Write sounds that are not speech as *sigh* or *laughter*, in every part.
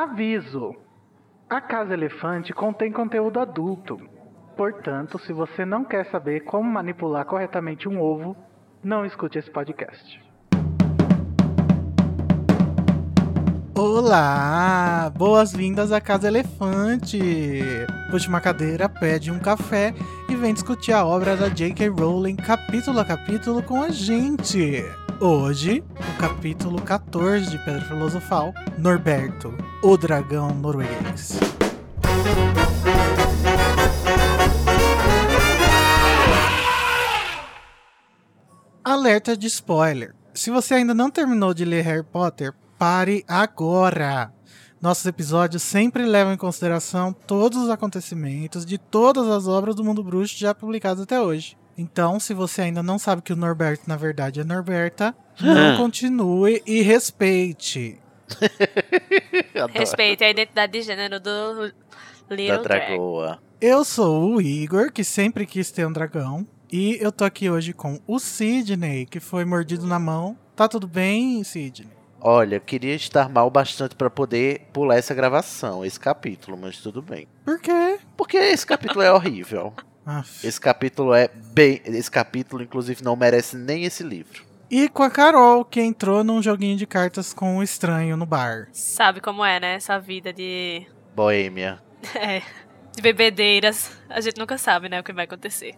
Aviso: a Casa Elefante contém conteúdo adulto. Portanto, se você não quer saber como manipular corretamente um ovo, não escute esse podcast. Olá! Boas-vindas à Casa Elefante! Puxe uma cadeira, pede um café e vem discutir a obra da J.K. Rowling capítulo a capítulo com a gente! Hoje, o capítulo 14 de Pedra Filosofal, Norberto, o dragão norueguês. Alerta de spoiler. Se você ainda não terminou de ler Harry Potter, pare agora. Nossos episódios sempre levam em consideração todos os acontecimentos de todas as obras do mundo bruxo já publicadas até hoje. Então, se você ainda não sabe que o Norberto na verdade é Norberta, *laughs* não continue e respeite. *laughs* Respeite a identidade de gênero do Little da Drag. Dragoa. Eu sou o Igor, que sempre quis ter um dragão. E eu tô aqui hoje com o Sidney, que foi mordido na mão. Tá tudo bem, Sidney? Olha, eu queria estar mal bastante pra poder pular essa gravação, esse capítulo, mas tudo bem. Por quê? Porque esse capítulo é horrível. *laughs* Aff. Esse capítulo é bem. Esse capítulo, inclusive, não merece nem esse livro. E com a Carol, que entrou num joguinho de cartas com um estranho no bar. Sabe como é, né? Essa vida de. Boêmia. *laughs* É, de bebedeiras. A gente nunca sabe, né? O que vai acontecer.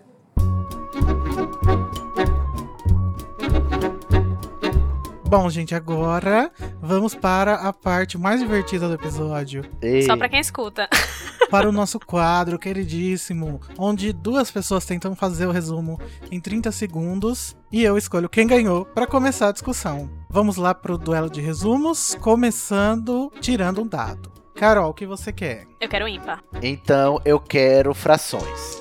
Bom, gente, agora vamos para a parte mais divertida do episódio. Ei, Só pra quem escuta. *laughs* Para o nosso quadro queridíssimo, onde duas pessoas tentam fazer o resumo em 30 segundos e eu escolho quem ganhou para começar a discussão. Vamos lá pro duelo de resumos, começando tirando um dado. Carol, o que você quer? Eu quero ímpar. Então eu quero frações.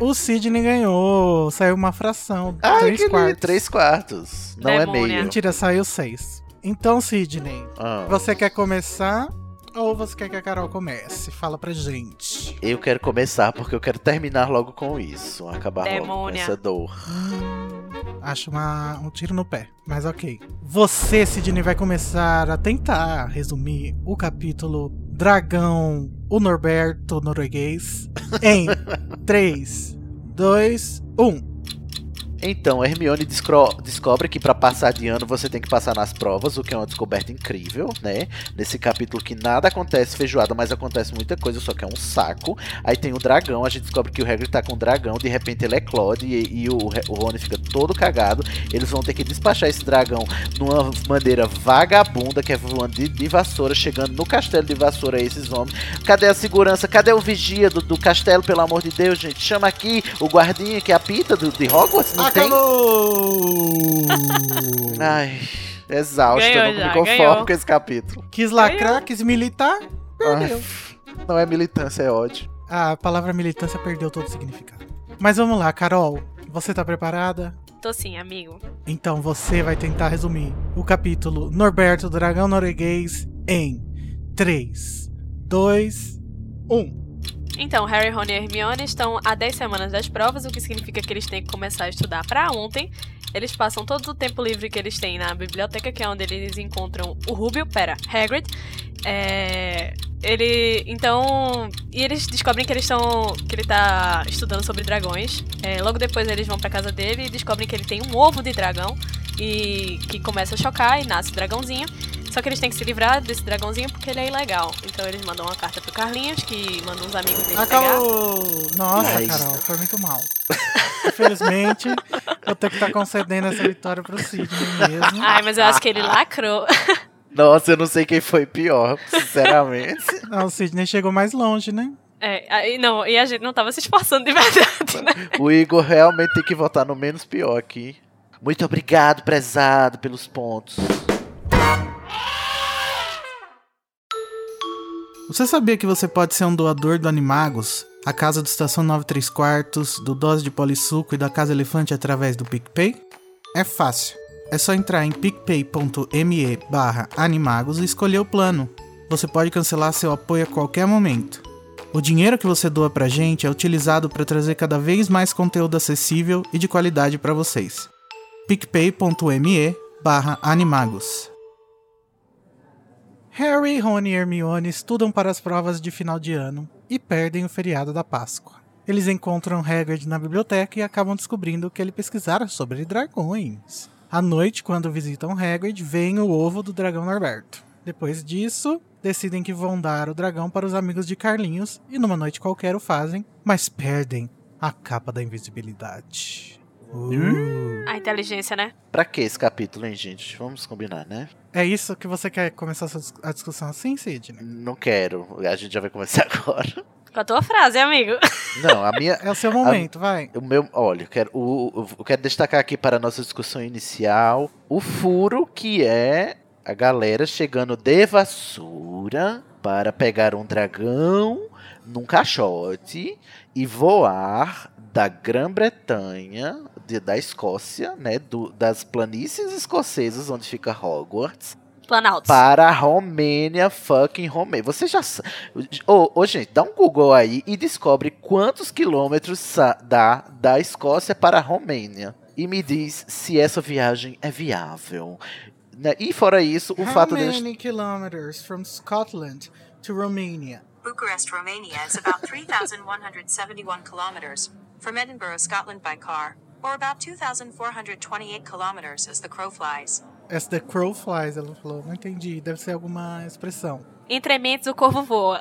O Sidney ganhou, saiu uma fração, Ai, três que quartos. lindo. Três quartos. Não Demônia. é meio. Mentira, saiu seis. Então, Sidney, Ah, você quer começar ou você quer que a Carol comece? Fala pra gente. Eu quero começar porque eu quero terminar logo com isso. Acabar logo com Demônia. essa dor. Acho uma, um tiro no pé, mas ok. Você, Sidney, vai começar a tentar resumir o capítulo Dragão, o Norberto norueguês, em 3, 2, 1. Então, Hermione descobre que pra passar de ano você tem que passar nas provas, o que é uma descoberta incrível, né? Nesse capítulo que nada acontece feijoada, mas acontece muita coisa, só que é um saco. Aí tem o dragão, a gente descobre que o Hagrid tá com o dragão, de repente ele é Claude e, e o, o Rony fica todo cagado. Eles vão ter que despachar esse dragão numa maneira vagabunda, que é voando de, de vassoura, chegando no castelo de vassoura esses homens. Cadê a segurança? Cadê o vigia do, do castelo, pelo amor de Deus, gente? Chama aqui o guardinha que apita do, de Hogwarts, não? Acabou! *laughs* Ai, exausto, Ganhou eu não já, me conformo ganhou. com esse capítulo. Quis lacrar, quis militar, perdeu. Ai, não é militância, é ódio. A palavra militância perdeu todo o significado. Mas vamos lá, Carol. Você tá preparada? Tô sim, amigo. Então você vai tentar resumir o capítulo Norberto Dragão Norueguês em 3, 2, 1. Então, Harry, Ron e Hermione estão há 10 semanas das provas, o que significa que eles têm que começar a estudar pra ontem. Eles passam todo o tempo livre que eles têm na biblioteca, que é onde eles encontram o Rubio, pera, Hagrid. É, ele, então, e eles descobrem que eles estão, que ele tá estudando sobre dragões. É, logo depois eles vão pra casa dele e descobrem que ele tem um ovo de dragão e que começa a chocar e nasce o dragãozinho. Só que eles têm que se livrar desse dragãozinho porque ele é ilegal. Então eles mandam uma carta pro Carlinhos, que manda uns amigos dele pegar. Acabou! Nossa, Mas- Carol, foi muito mal. Infelizmente, eu tenho que estar concedendo essa vitória pro Sidney mesmo. Ai, mas eu acho que ele lacrou. *laughs* Nossa, eu não sei quem foi pior, sinceramente. Ah, o Sidney chegou mais longe, né? É, aí, não, e a gente não tava se esforçando de verdade, né? *laughs* o Igor realmente tem que votar no menos pior aqui. Muito obrigado, prezado, pelos pontos. Você sabia que você pode ser um doador do Animagos, a casa do Estação 93 Quartos, do Dose de Polissuco e da Casa Elefante através do PicPay? É fácil. É só entrar em picpay.me barra animagos e escolher o plano. Você pode cancelar seu apoio a qualquer momento. O dinheiro que você doa pra gente é utilizado para trazer cada vez mais conteúdo acessível e de qualidade para vocês. picpay.me barra animagos. Harry, Rony e Hermione estudam para as provas de final de ano e perdem o feriado da Páscoa. Eles encontram Hagrid na biblioteca e acabam descobrindo que ele pesquisara sobre dragões. À noite, quando visitam Hagrid, vem o ovo do dragão Norberto. Depois disso, decidem que vão dar o dragão para os amigos de Carlinhos e numa noite qualquer o fazem, mas perdem a capa da invisibilidade. Uh. A inteligência, né? Pra que esse capítulo, hein, gente? Vamos combinar, né? É isso que você quer começar a discussão assim, Sidney? Não quero. A gente já vai começar *laughs* agora. Com a tua frase, amigo. Não, a minha. *laughs* É o seu momento, a, vai. O meu. Olha, eu quero, o, eu quero destacar aqui para a nossa discussão inicial o furo que é a galera chegando de vassoura para pegar um dragão num caixote e voar da Grã-Bretanha, da Escócia, né, do, das planícies escocesas onde fica Hogwarts, Planalto. para a Romênia, fucking Romênia. Você já sabe. Ô, oh, oh, gente, dá um Google aí e descobre quantos quilômetros dá da Escócia para a Romênia. E me diz se essa viagem é viável. Né? E fora isso, o How fato deles... many kilometers from Scotland to Romania? Bucharest, Romania is about 3,171 kilometers from Edinburgh, Scotland by car, or about 2,428 kilometers as the crow flies. As the crow flies, ela falou. Não entendi. Deve ser alguma expressão. Entre mentes o corvo voa.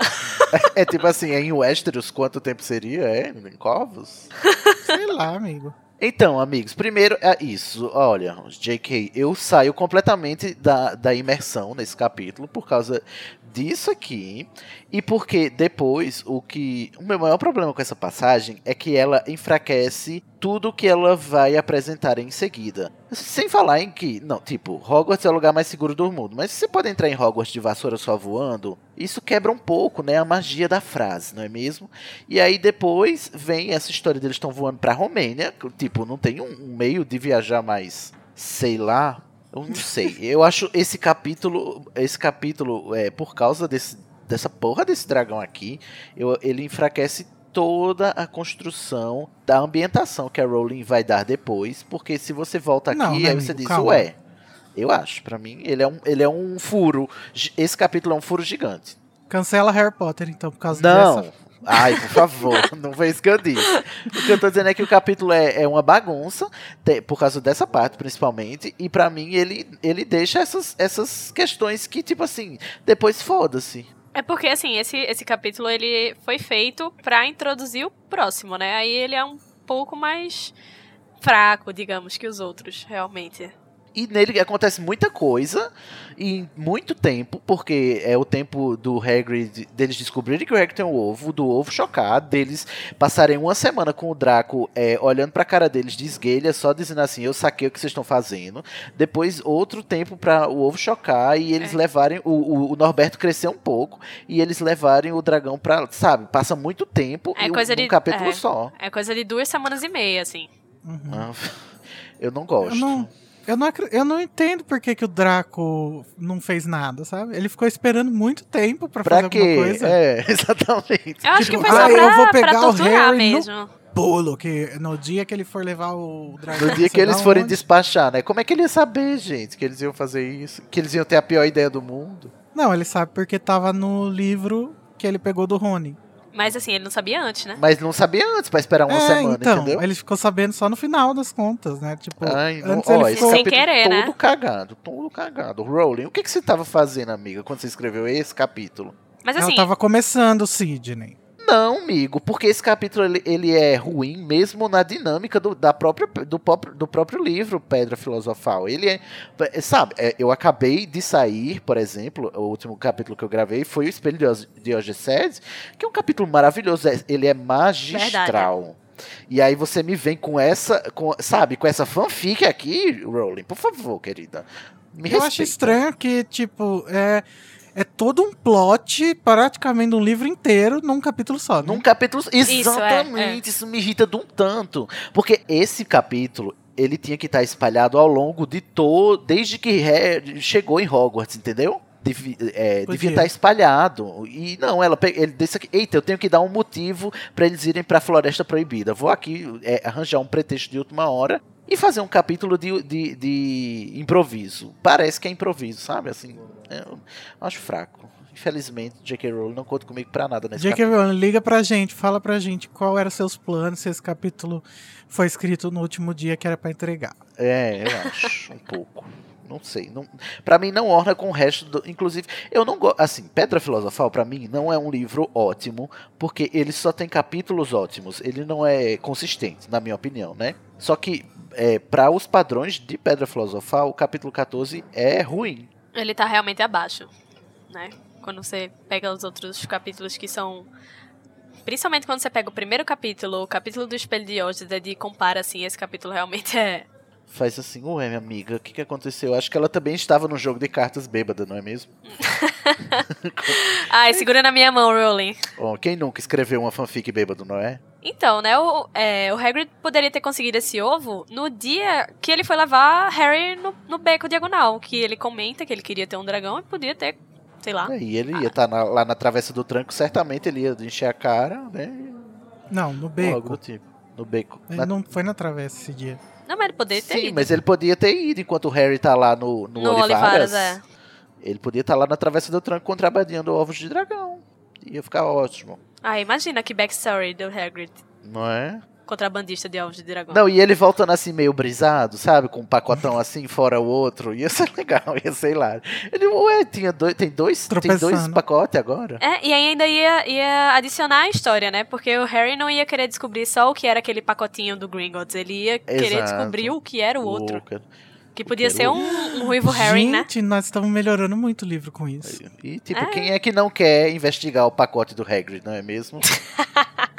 é tipo assim, em Westeros, quanto tempo seria? É? Em Corvos? *laughs* Sei lá, amigo. Então, amigos, primeiro é isso. Olha, JK, eu saio completamente da, da imersão nesse capítulo por causa disso aqui. E porque depois o que. O meu maior problema com essa passagem é que ela enfraquece tudo que ela vai apresentar em seguida. Sem falar em que, não, tipo, Hogwarts é o lugar mais seguro do mundo, mas você pode entrar em Hogwarts de vassoura só voando, isso quebra um pouco, né, a magia da frase, não é mesmo? E aí depois vem essa história deles estão voando pra Romênia, tipo, não tem um meio de viajar mais, sei lá, eu não sei. Eu acho esse capítulo, esse capítulo é por causa desse, dessa porra desse dragão aqui, eu, ele enfraquece toda a construção da ambientação que a Rowling vai dar depois, porque se você volta aqui, não, né, aí você amigo, diz, calma. ué, eu acho, para mim, ele é, um, ele é um furo. Esse capítulo é um furo gigante. Cancela Harry Potter, então, por causa não. dessa. Ai, por favor, *laughs* não foi isso que eu disse. O que eu tô dizendo é que o capítulo é, é uma bagunça, por causa dessa parte, principalmente, e para mim ele, ele deixa essas, essas questões que, tipo assim, depois foda-se. É porque, assim, esse, esse capítulo ele foi feito para introduzir o próximo, né? Aí ele é um pouco mais fraco, digamos, que os outros, realmente. E nele acontece muita coisa em muito tempo, porque é o tempo do Hagrid, deles descobrirem que o Hagrid tem um ovo, do ovo chocar, deles passarem uma semana com o Draco é, olhando pra cara deles de esguelha, só dizendo assim, eu saquei o que vocês estão fazendo. Depois outro tempo para o ovo chocar e eles é. levarem, o, o, o, Norberto crescer um pouco e eles levarem o dragão pra, sabe, passa muito tempo é e coisa um, de, capítulo é, só. É coisa de duas semanas e meia, assim. Uhum. Ah, eu não gosto. Eu não... Eu não, eu não entendo por que, que o Draco não fez nada, sabe? Ele ficou esperando muito tempo pra, pra fazer quê? alguma coisa. É, *laughs* exatamente. Eu acho tipo, que foi só ah, pra, eu vou pegar pra torturar o Harry mesmo. No pulo, que no dia que ele for levar o dragão. No dia que eles forem onde? despachar, né? Como é que ele ia saber, gente, que eles iam fazer isso? Que eles iam ter a pior ideia do mundo? Não, ele sabe porque tava no livro que ele pegou do Rony. Mas assim, ele não sabia antes, né? Mas não sabia antes, pra esperar uma é, semana, então, entendeu? Ele ficou sabendo só no final das contas, né? Tipo, Ai, não, antes ó, ele esse ficou... Sem querer, todo né? cagado, todo cagado. Rowling, o que, que você tava fazendo, amiga, quando você escreveu esse capítulo? Mas assim. Ela tava começando, Sidney. Não, amigo, porque esse capítulo ele, ele é ruim mesmo na dinâmica do, da própria, do, próprio, do próprio livro Pedra Filosofal. Ele é. Sabe, é, eu acabei de sair, por exemplo, o último capítulo que eu gravei foi o Espelho de Diogecese, que é um capítulo maravilhoso. é- Ele é magistral. E aí você me vem com essa, com, sabe, com essa fanfic aqui, Rowling, por favor, querida. Me Eu acho respeita. estranho que, tipo, é, é todo um plot, praticamente um livro inteiro, num capítulo só. Né? Num capítulo. é, Exatamente, isso, me irrita de um tanto. Porque esse capítulo. Ele tinha que estar espalhado ao longo de todo. Desde que Harry chegou em Hogwarts, entendeu? Devi, é, devia estar espalhado. E não, ela pe- ele disse aqui, eita, eu tenho que dar um motivo para eles irem para a Floresta Proibida. Vou aqui é, arranjar um pretexto de última hora e fazer um capítulo de, de, de improviso. Parece que é improviso, sabe? Assim, eu acho fraco. Infelizmente, J.K. Rowling não conta comigo pra nada nesse J.K. Rowling, liga pra gente, fala pra gente qual eram seus planos, se esse capítulo foi escrito no último dia que era pra entregar. É, eu acho, um pouco. Não sei. Não, pra mim não orna com o resto do. Inclusive, eu não gosto. Assim, Pedra Filosofal, pra mim, não é um livro ótimo, porque ele só tem capítulos ótimos. Ele não é consistente, na minha opinião, né? Só que, é, para os padrões de Pedra Filosofal, o capítulo 14 é ruim. Ele tá realmente abaixo, né? Quando você pega os outros capítulos que são. Principalmente quando você pega o primeiro capítulo, o capítulo do Espelho de Ojeda, e compara assim, esse capítulo realmente *laughs* é. Faz assim, ué, minha amiga, o que, que aconteceu? Acho que ela também estava no jogo de cartas bêbada, não é mesmo? *laughs* *laughs* Ai, segura na minha mão, Rowling. Bom, quem nunca escreveu uma fanfic bêbado, não é? Então, né, o, é, o Hagrid poderia ter conseguido esse ovo no dia que ele foi levar Harry no, no beco diagonal, que ele comenta que ele queria ter um dragão e podia ter, sei lá. É, E ele ia estar lá na travessa do tranco, certamente ele ia encher a cara, né? Não, no Algo do beco. tipo. No beco. Ele Na- não foi na travessa esse dia. Não, mas ele poderia ter Sim, ido. mas ele podia ter ido enquanto o Harry tá lá no, no, No Olivaras. Olivaras, é. Ele podia estar lá na travessa do tranco contrabandeando ovos de dragão. Ia ficar ótimo, Ah, imagina que backstory do Hagrid, não é? Contrabandista de ovos de dragão. Não, e ele voltando assim meio brisado, sabe? Com um pacotão assim, fora o outro. Ia ser *laughs* legal, ia ser lá. Ele, ué, tinha dois, tem dois, tem dois pacotes agora? É, e ainda ia, ia adicionar a história, né? Porque o Harry não ia querer descobrir só o que era aquele pacotinho do Gringotts. Ele ia querer Exato. descobrir o que era o outro. Que podia ser um, um ruivo Harry, né? Gente, nós estamos melhorando muito o livro com isso. E tipo, É. quem é que não quer investigar o pacote do Hagrid, não é mesmo? *laughs*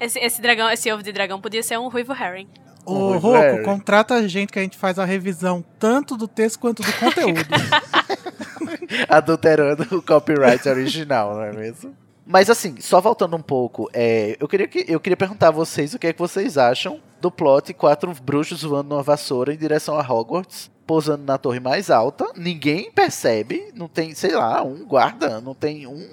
Esse, esse dragão, esse ovo de dragão podia ser um ruivo Harry. Ô, Um Harry. contrata a gente que a gente faz a revisão tanto do texto quanto do conteúdo. *laughs* Adulterando o copyright original, não é mesmo? Mas assim, só voltando um pouco, é, eu, queria que, eu queria perguntar a vocês o que é que vocês acham do plot quatro bruxos voando numa vassoura em direção a Hogwarts, pousando na torre mais alta. Ninguém percebe, não tem, sei lá, um guarda, não tem um.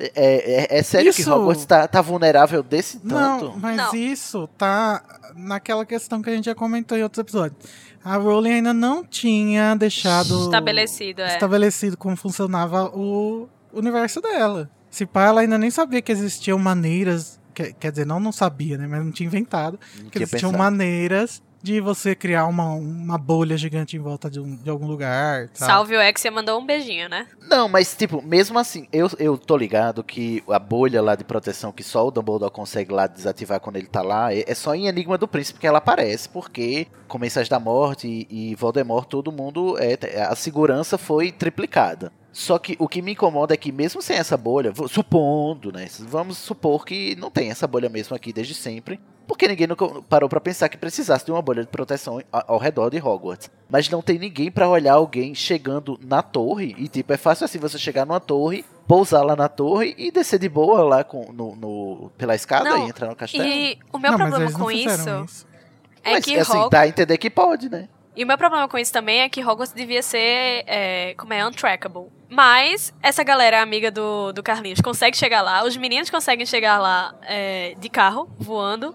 É, é- é sério que Isso- Hogwarts tá, tá vulnerável desse tanto? Não, mas Não. isso tá naquela questão que a gente já comentou em outros episódios. A Rowling ainda não tinha deixado Estabelecido, é. estabelecido como funcionava o universo dela. Se pá, ela ainda nem sabia que existiam maneiras. que- quer dizer, não, não sabia, né? Mas não tinha inventado. Não Que tinha existiam pensado. maneiras de você criar uma, uma bolha gigante em volta de, um- de algum lugar. sabe? Salve o Exia mandou um beijinho, né? Não, mas tipo, mesmo assim, eu, eu tô ligado que a bolha lá de proteção que só o Dumbledore consegue lá desativar quando ele tá lá, é, é só em Enigma do Príncipe que ela aparece, porque com Mensagem da Morte e, e Voldemort, todo mundo, é, a segurança foi triplicada. Só que o que me incomoda é que mesmo sem essa bolha, supondo, né, vamos supor que não tem essa bolha mesmo aqui desde sempre, porque ninguém nunca parou pra pensar que precisasse de uma bolha de proteção ao redor de Hogwarts. Mas não tem ninguém pra olhar alguém chegando na torre. E tipo, é fácil assim você chegar numa torre, pousar lá na torre e descer de boa lá com, no, no- pela escada Não, e entrar no castelo. E o meu não, mas problema eles não com isso, fizeram isso. é Mas que assim, Hogwarts... dá a entender que pode, né? E o meu problema com isso também é que Hogwarts devia ser, é, como é, untrackable. Mas essa galera amiga do, do Carlinhos consegue chegar lá, os meninos conseguem chegar lá é, de carro, voando,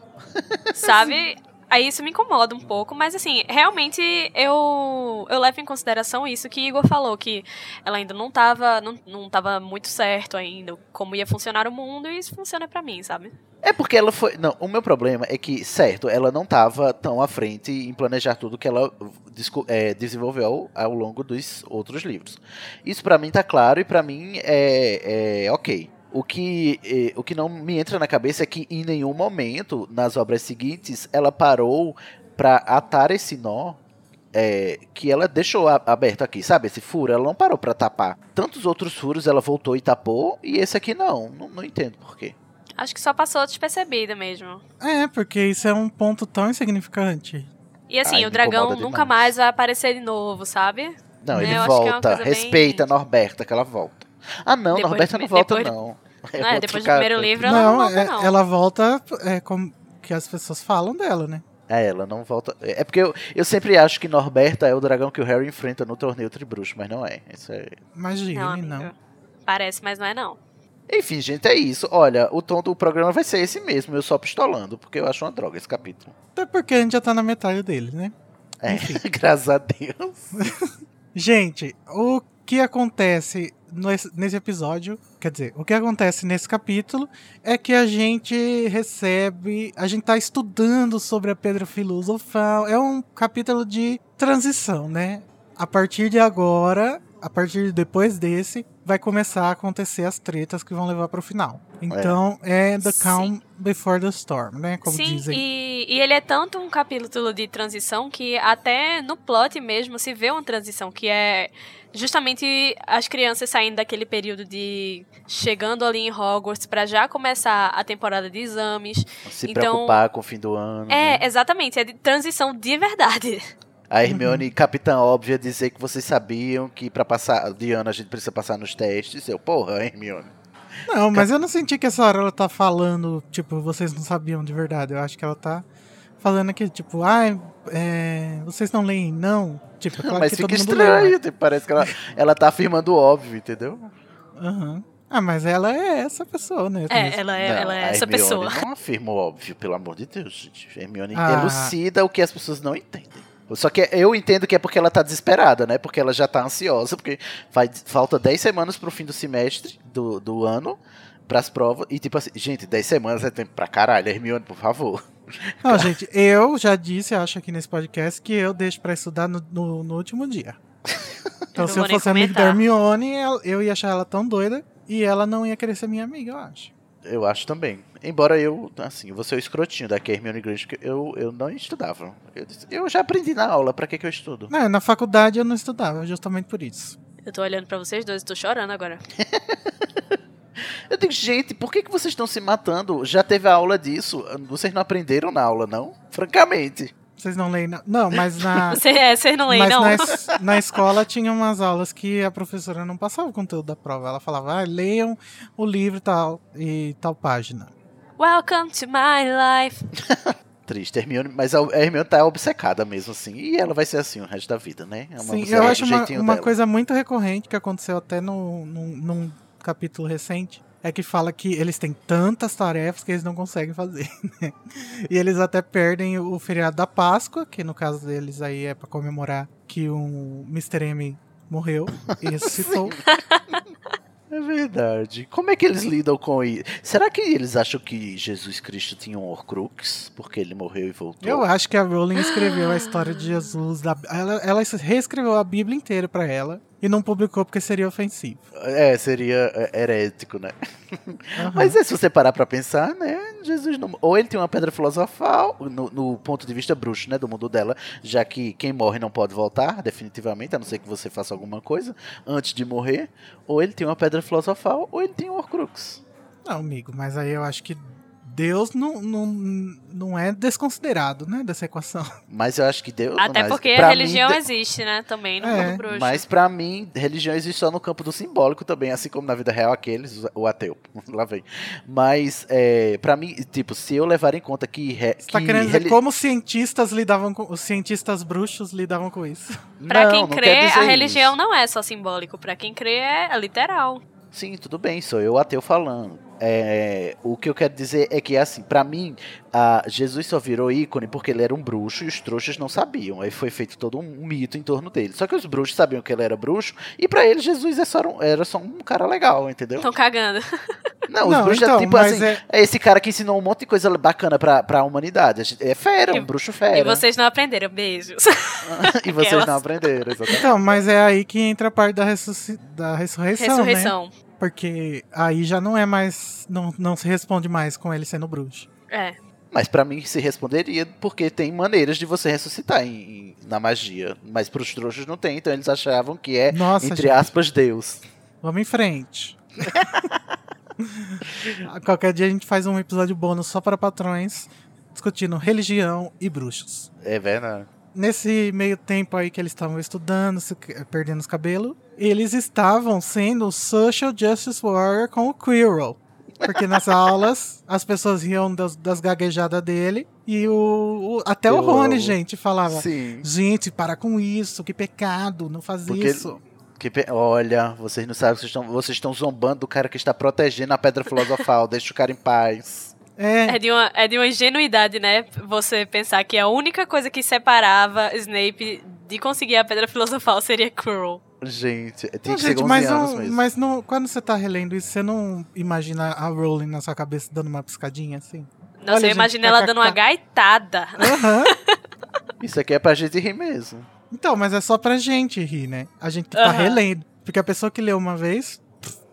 sabe? Aí isso me incomoda um pouco, mas assim, realmente eu, eu levo em consideração isso que Igor falou, que ela ainda não tava, não, não tava muito certo ainda como ia funcionar o mundo, e isso funciona pra mim, sabe? É porque ela foi. Não, o meu problema é que, certo, ela não estava tão à frente em planejar tudo que ela é, desenvolveu ao, longo dos outros livros. Isso pra mim tá claro e pra mim é, é ok. O que, eh, o que não me entra na cabeça é que em nenhum momento, nas obras seguintes, ela parou pra atar esse nó é, que ela deixou aberto aqui, sabe? Esse furo, ela não parou pra tapar. Tantos outros furos ela voltou e tapou, e esse aqui não. Não, não entendo por quê. Acho que só passou despercebida mesmo. É, porque isso é um ponto tão insignificante. E assim, Ai, o dragão nunca mais vai aparecer de novo, sabe? Não, É, ele eu é volta. bem- Respeita a Norberta, que ela volta. Ah, não, Depois Norberta não volta, depois- não. Não é, depois do cara. primeiro livro ela não, volta, é- não. ela volta é, como que as pessoas falam dela, né? É, ela não volta. É porque eu, eu sempre acho que Norberta é o dragão que o Harry enfrenta no torneio Tribruxo, mas não é. Isso é. Imagine, Não, não. amigo. Parece, mas não é não. Enfim, gente, é isso. Olha, o tom do programa vai ser esse mesmo, eu só pistolando, porque eu acho uma droga esse capítulo. Até porque a gente já tá na metade dele, né? É, *laughs* graças a Deus. *laughs* Gente, o que acontece nesse, nesse episódio, quer dizer, o que acontece nesse capítulo é que a gente recebe, a gente tá estudando sobre a pedra filosofal. É um capítulo de transição, né? A partir de agora, a partir de depois desse, vai começar a acontecer as tretas que vão levar pro final. Então, é, The Calm Before the Storm, né? Como Sim, dizem. e, e ele é tanto um capítulo de transição que até no plot mesmo se vê uma transição, que é justamente as crianças saindo daquele período de chegando ali em Hogwarts pra já começar a temporada de exames. Se Então- preocupar com o fim do ano. né? É, exatamente, é de transição de verdade. A Hermione, capitã óbvia, dizer que vocês sabiam que pra passar de ano a gente precisa passar nos testes. Eu, porra, Hermione. Não, mas eu não senti que essa hora ela tá falando, tipo, vocês não sabiam de verdade. Eu acho que ela tá falando aqui, tipo, ai, é, vocês não leem, não. Tipo, claro Mas que fica todo mundo estranho, lê, né? tipo, parece que ela, ela tá afirmando o óbvio, entendeu? Aham. Ah, mas ela é essa pessoa, né? É, ela é, Não, ela é a essa Hermione pessoa. não afirma o óbvio, pelo amor de Deus, gente. Hermione Ah. elucida o que as pessoas não entendem. Só que eu entendo que é porque ela tá desesperada, né? Porque ela já tá ansiosa, porque faz, falta 10 semanas pro fim do semestre, do, do ano, pras provas. E tipo assim, gente, 10 semanas é tempo pra caralho. Hermione, por favor. Não, *laughs* gente, eu já disse, acho aqui nesse podcast, que eu deixo pra estudar no, no- no último dia. Então, se eu fosse amigo da. Hermione, eu- eu ia achar ela tão doida e ela não ia querer ser minha amiga, eu acho. Eu acho também. Embora eu, assim, eu vou ser o escrotinho da Hermione Granger, porque eu, eu não estudava. Eu, eu já aprendi na aula, pra que que eu estudo? Não, na faculdade eu não estudava, justamente por isso. Eu tô olhando pra vocês dois e tô chorando agora. *laughs* Eu digo, gente, por que, que vocês estão se matando? Já teve a aula disso? Vocês não aprenderam na aula, não? Francamente. Vocês não leem, não. Não, mas na. *laughs* Você, é, vocês não leem, Mas não? na, es- na escola tinha umas aulas que a professora não passava o conteúdo da prova. Ela falava, ah, leiam o livro tal e tal página. Welcome to my life. *laughs* Triste, Hermione, mas a Hermione tá obcecada mesmo, assim. E ela vai ser assim o resto da vida, né? É uma Sim, eu acho uma, uma coisa muito recorrente que aconteceu até no, num, num capítulo recente. É que fala que eles têm tantas tarefas que eles não conseguem fazer. *laughs* né? E eles até perdem o feriado da Páscoa, que no caso deles aí é pra comemorar que o Mr. M morreu e *laughs* ressuscitou. É verdade. Como é que eles lidam com isso? Será que eles acham que Jesus Cristo tinha um Horcrux? Porque ele morreu e voltou? Eu acho que a Rowling escreveu a história de Jesus. da- ela, ela reescreveu a Bíblia inteira pra ela e não publicou porque seria ofensivo. É, seria é, herético, né? Aham. Mas é, se você parar pra pensar, né? Jesus não. Ou ele tem uma pedra filosofal, no, no ponto de vista bruxo, né? Do mundo dela, já que quem morre não pode voltar, definitivamente, a não ser que você faça alguma coisa antes de morrer. Ou ele tem uma pedra filosofal, ou ele tem um Horcrux. Não, amigo, mas aí eu acho que Deus não, não, não é desconsiderado, né, dessa equação. Mas eu acho que Deus. Até mas porque a mim, religião de- existe, né? Também no É, mundo bruxo. Mas pra mim, religião existe só no campo do simbólico também, assim como na vida real aqueles, o ateu. *laughs* Lá vem. Mas, é, pra mim, tipo, se eu levar em conta que. re- Você tá que querendo dizer reli- como os cientistas lidavam com. Os cientistas bruxos lidavam com isso. Pra Não, quem crê, a religião isso. não é só simbólico. Pra quem crê, é literal. Sim, tudo bem, sou eu ateu falando. É, o que eu quero dizer é que, assim, pra mim, a Jesus só virou ícone porque ele era um bruxo e os trouxas não sabiam. Aí foi feito todo um mito em torno dele. Só que os bruxos sabiam que ele era bruxo e pra eles Jesus é só um- era só um cara legal, entendeu? Tão cagando. Não, os Não, bruxos então, é tipo mas assim, é- é... esse cara que ensinou um monte de coisa bacana pra, pra humanidade. É fera, E- um bruxo fera. E vocês não aprenderam. Beijos. *laughs* E vocês Aquelas. não aprenderam, exatamente. Então, mas é aí que entra a parte da, ressusci- da ressurreição, né? Porque aí já não é mais. Não, não se responde mais com ele sendo bruxo. É. Mas pra mim se responderia porque tem maneiras de você ressuscitar em- em- na magia. Mas pros trouxas não tem, então eles achavam que é, Nossa, entre gente. aspas, Deus. Vamos em frente. *laughs* Qualquer dia a gente faz um episódio bônus só para patrões, discutindo religião e bruxos. É verdade. Nesse meio tempo aí que eles estavam estudando, se- perdendo os cabelos, eles estavam sendo o Social Justice Warrior com o Quirrell. Porque nas aulas as pessoas riam das, das gaguejadas dele e o, o- até o Eu Rony, amo. gente, falava: Sim. Gente, para com isso, que pecado, não faz Porque- isso. Que pe- Olha, vocês não sabem, vocês estão, vocês estão zombando do cara que está protegendo a pedra filosofal. *laughs* Deixa o cara em paz. É de, uma, é de uma ingenuidade, né? Você pensar que a única coisa que separava Snape de conseguir a pedra filosofal seria Quirrell. Gente, tem Não, que ser gente, 11 mas, anos não- mesmo. mas não, quando você tá relendo isso, você não imagina a Rowling na sua cabeça dando uma piscadinha assim? Nossa, Olha, eu imagino ela dando uma gaitada. Aham. *laughs* Isso aqui é pra gente rir mesmo. Então, mas é só pra gente rir, né? A gente tá Aham. relendo. Porque a pessoa que leu uma vez,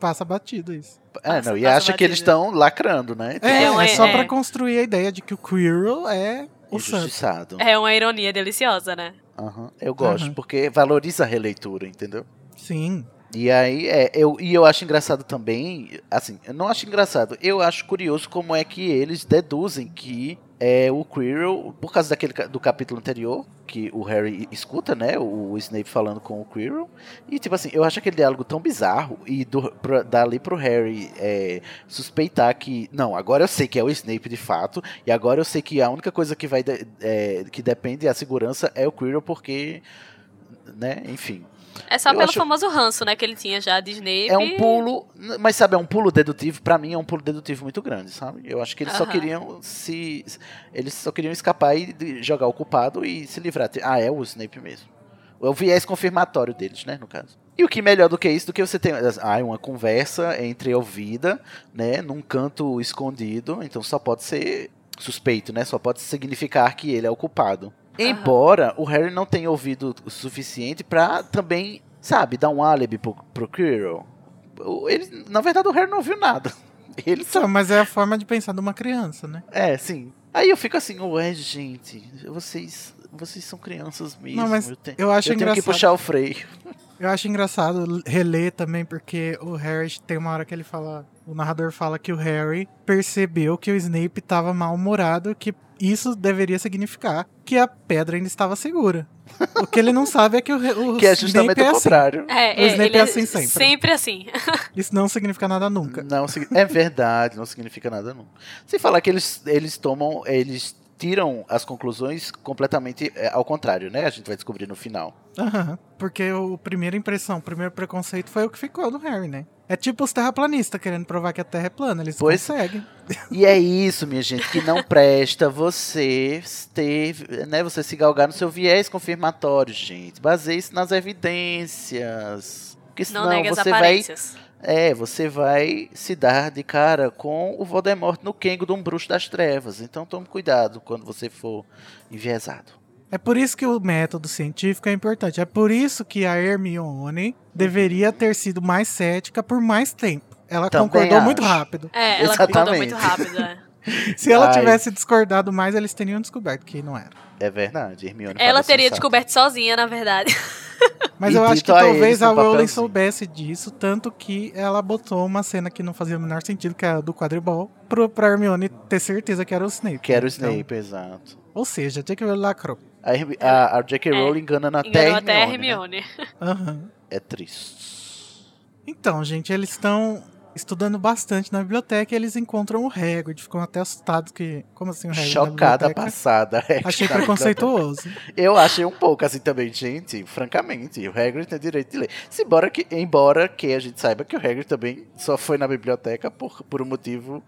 passa batido isso. É, Passa- não, e passa acha que eles estão lacrando, né? É, É um- é, só é- pra construir a ideia de que o Quirrell é o santo. Injustiçado. É uma ironia deliciosa, né? Aham, Eu gosto, Aham. porque valoriza a releitura, entendeu? Sim. E aí, é, eu, e eu acho engraçado também, assim, eu não acho engraçado, eu acho curioso como é que eles deduzem que é o Quirrell, por causa daquele do capítulo anterior, que o Harry escuta, né, o, Snape falando com o Quirrell, e tipo assim, eu acho aquele diálogo tão bizarro, e do, pra, dali pro Harry é, suspeitar que, não, agora eu sei que é o Snape de fato, e agora eu sei que a única coisa que vai, de- é, que depende da segurança é o Quirrell, porque, né, enfim... É só Eu pelo acho- famoso ranço, né, que ele tinha já de Snape. É um pulo, mas sabe, é um pulo dedutivo, pra mim é um pulo dedutivo muito grande, sabe? Eu acho que eles só queriam se eles só queriam escapar e jogar o culpado e se livrar. Ah, é o Snape mesmo. É o viés confirmatório deles, né, no caso. E o que melhor do que isso, do que você ter ah, uma conversa entre ouvida, né, num canto escondido, então só pode ser suspeito, né? Só pode significar que ele é o culpado. Embora o Harry não tenha ouvido o suficiente pra também, sabe, dar um álibi pro, pro Quirrell. Ele, na verdade, o Harry não viu nada. *laughs* Ele só. Então, mas é a forma de pensar de uma criança, né? É, sim. Aí eu fico assim, ué, gente, vocês. Vocês são crianças mesmo. Não, mas eu, te- eu acho eu tenho que engraçado. puxar o freio. Eu acho engraçado reler também, porque o Harry tem uma hora que ele fala. O narrador fala que o Harry percebeu que o Snape estava mal-humorado, que isso deveria significar que a pedra ainda estava segura. O que ele não sabe é que o, o Que é Snape justamente é o assim. contrário. É, O é, Snape ele é assim sempre. Sempre assim. *laughs* Isso não significa nada nunca. Não, é verdade, não significa nada não. Sem falar que eles, eles tomam, eles tiram as conclusões completamente é, ao contrário, né? A gente vai descobrir no final. Aham. Porque o primeira impressão, o primeiro preconceito foi o que ficou do Harry, né? É tipo os terraplanistas querendo provar que a Terra é plana. Eles Pois- conseguem. *laughs* E é isso, minha gente, que não presta você ter, né, você se galgar no seu viés confirmatório, gente. Baseie isso nas evidências. Porque senão Não negue as você vai, aparências. É, você vai se dar de cara com o Voldemort no Kengo de um bruxo das trevas. Então tome cuidado quando você for enviesado. É por isso que o método científico é importante. É por isso que a Hermione deveria ter sido mais cética por mais tempo. Ela Também concordou acho. muito rápido. É, ela concordou Exatamente. muito rápido, é. *laughs* Se ela Ai. tivesse discordado mais, eles teriam descoberto que não era. É verdade, Hermione. Ela falou teria sensato. descoberto sozinha, na verdade. *laughs* Mas E eu acho que a talvez eles a no Rowling soubesse disso, tanto que ela botou uma cena que não fazia o menor sentido, que é a do quadribol, pro, pra Hermione ter certeza que era o Snape. Que era o Então, Snape, exato. ou seja, Jake lacrou. A, Hermi- a, a J.K. É, Rowling enganando até Enganou a até a Hermione. né? Hermione. Aham. É triste. Então, gente, eles estão estudando bastante na biblioteca e eles encontram o Hagrid. Ficam até assustados que... Como assim o Hagrid Chocada passada. *laughs* Achei Tá, preconceituoso. Eu achei um pouco assim também, gente. Francamente, o Hagrid tem direito de ler. Se embora que, embora que a gente saiba que o Hagrid também só foi na biblioteca por, por um motivo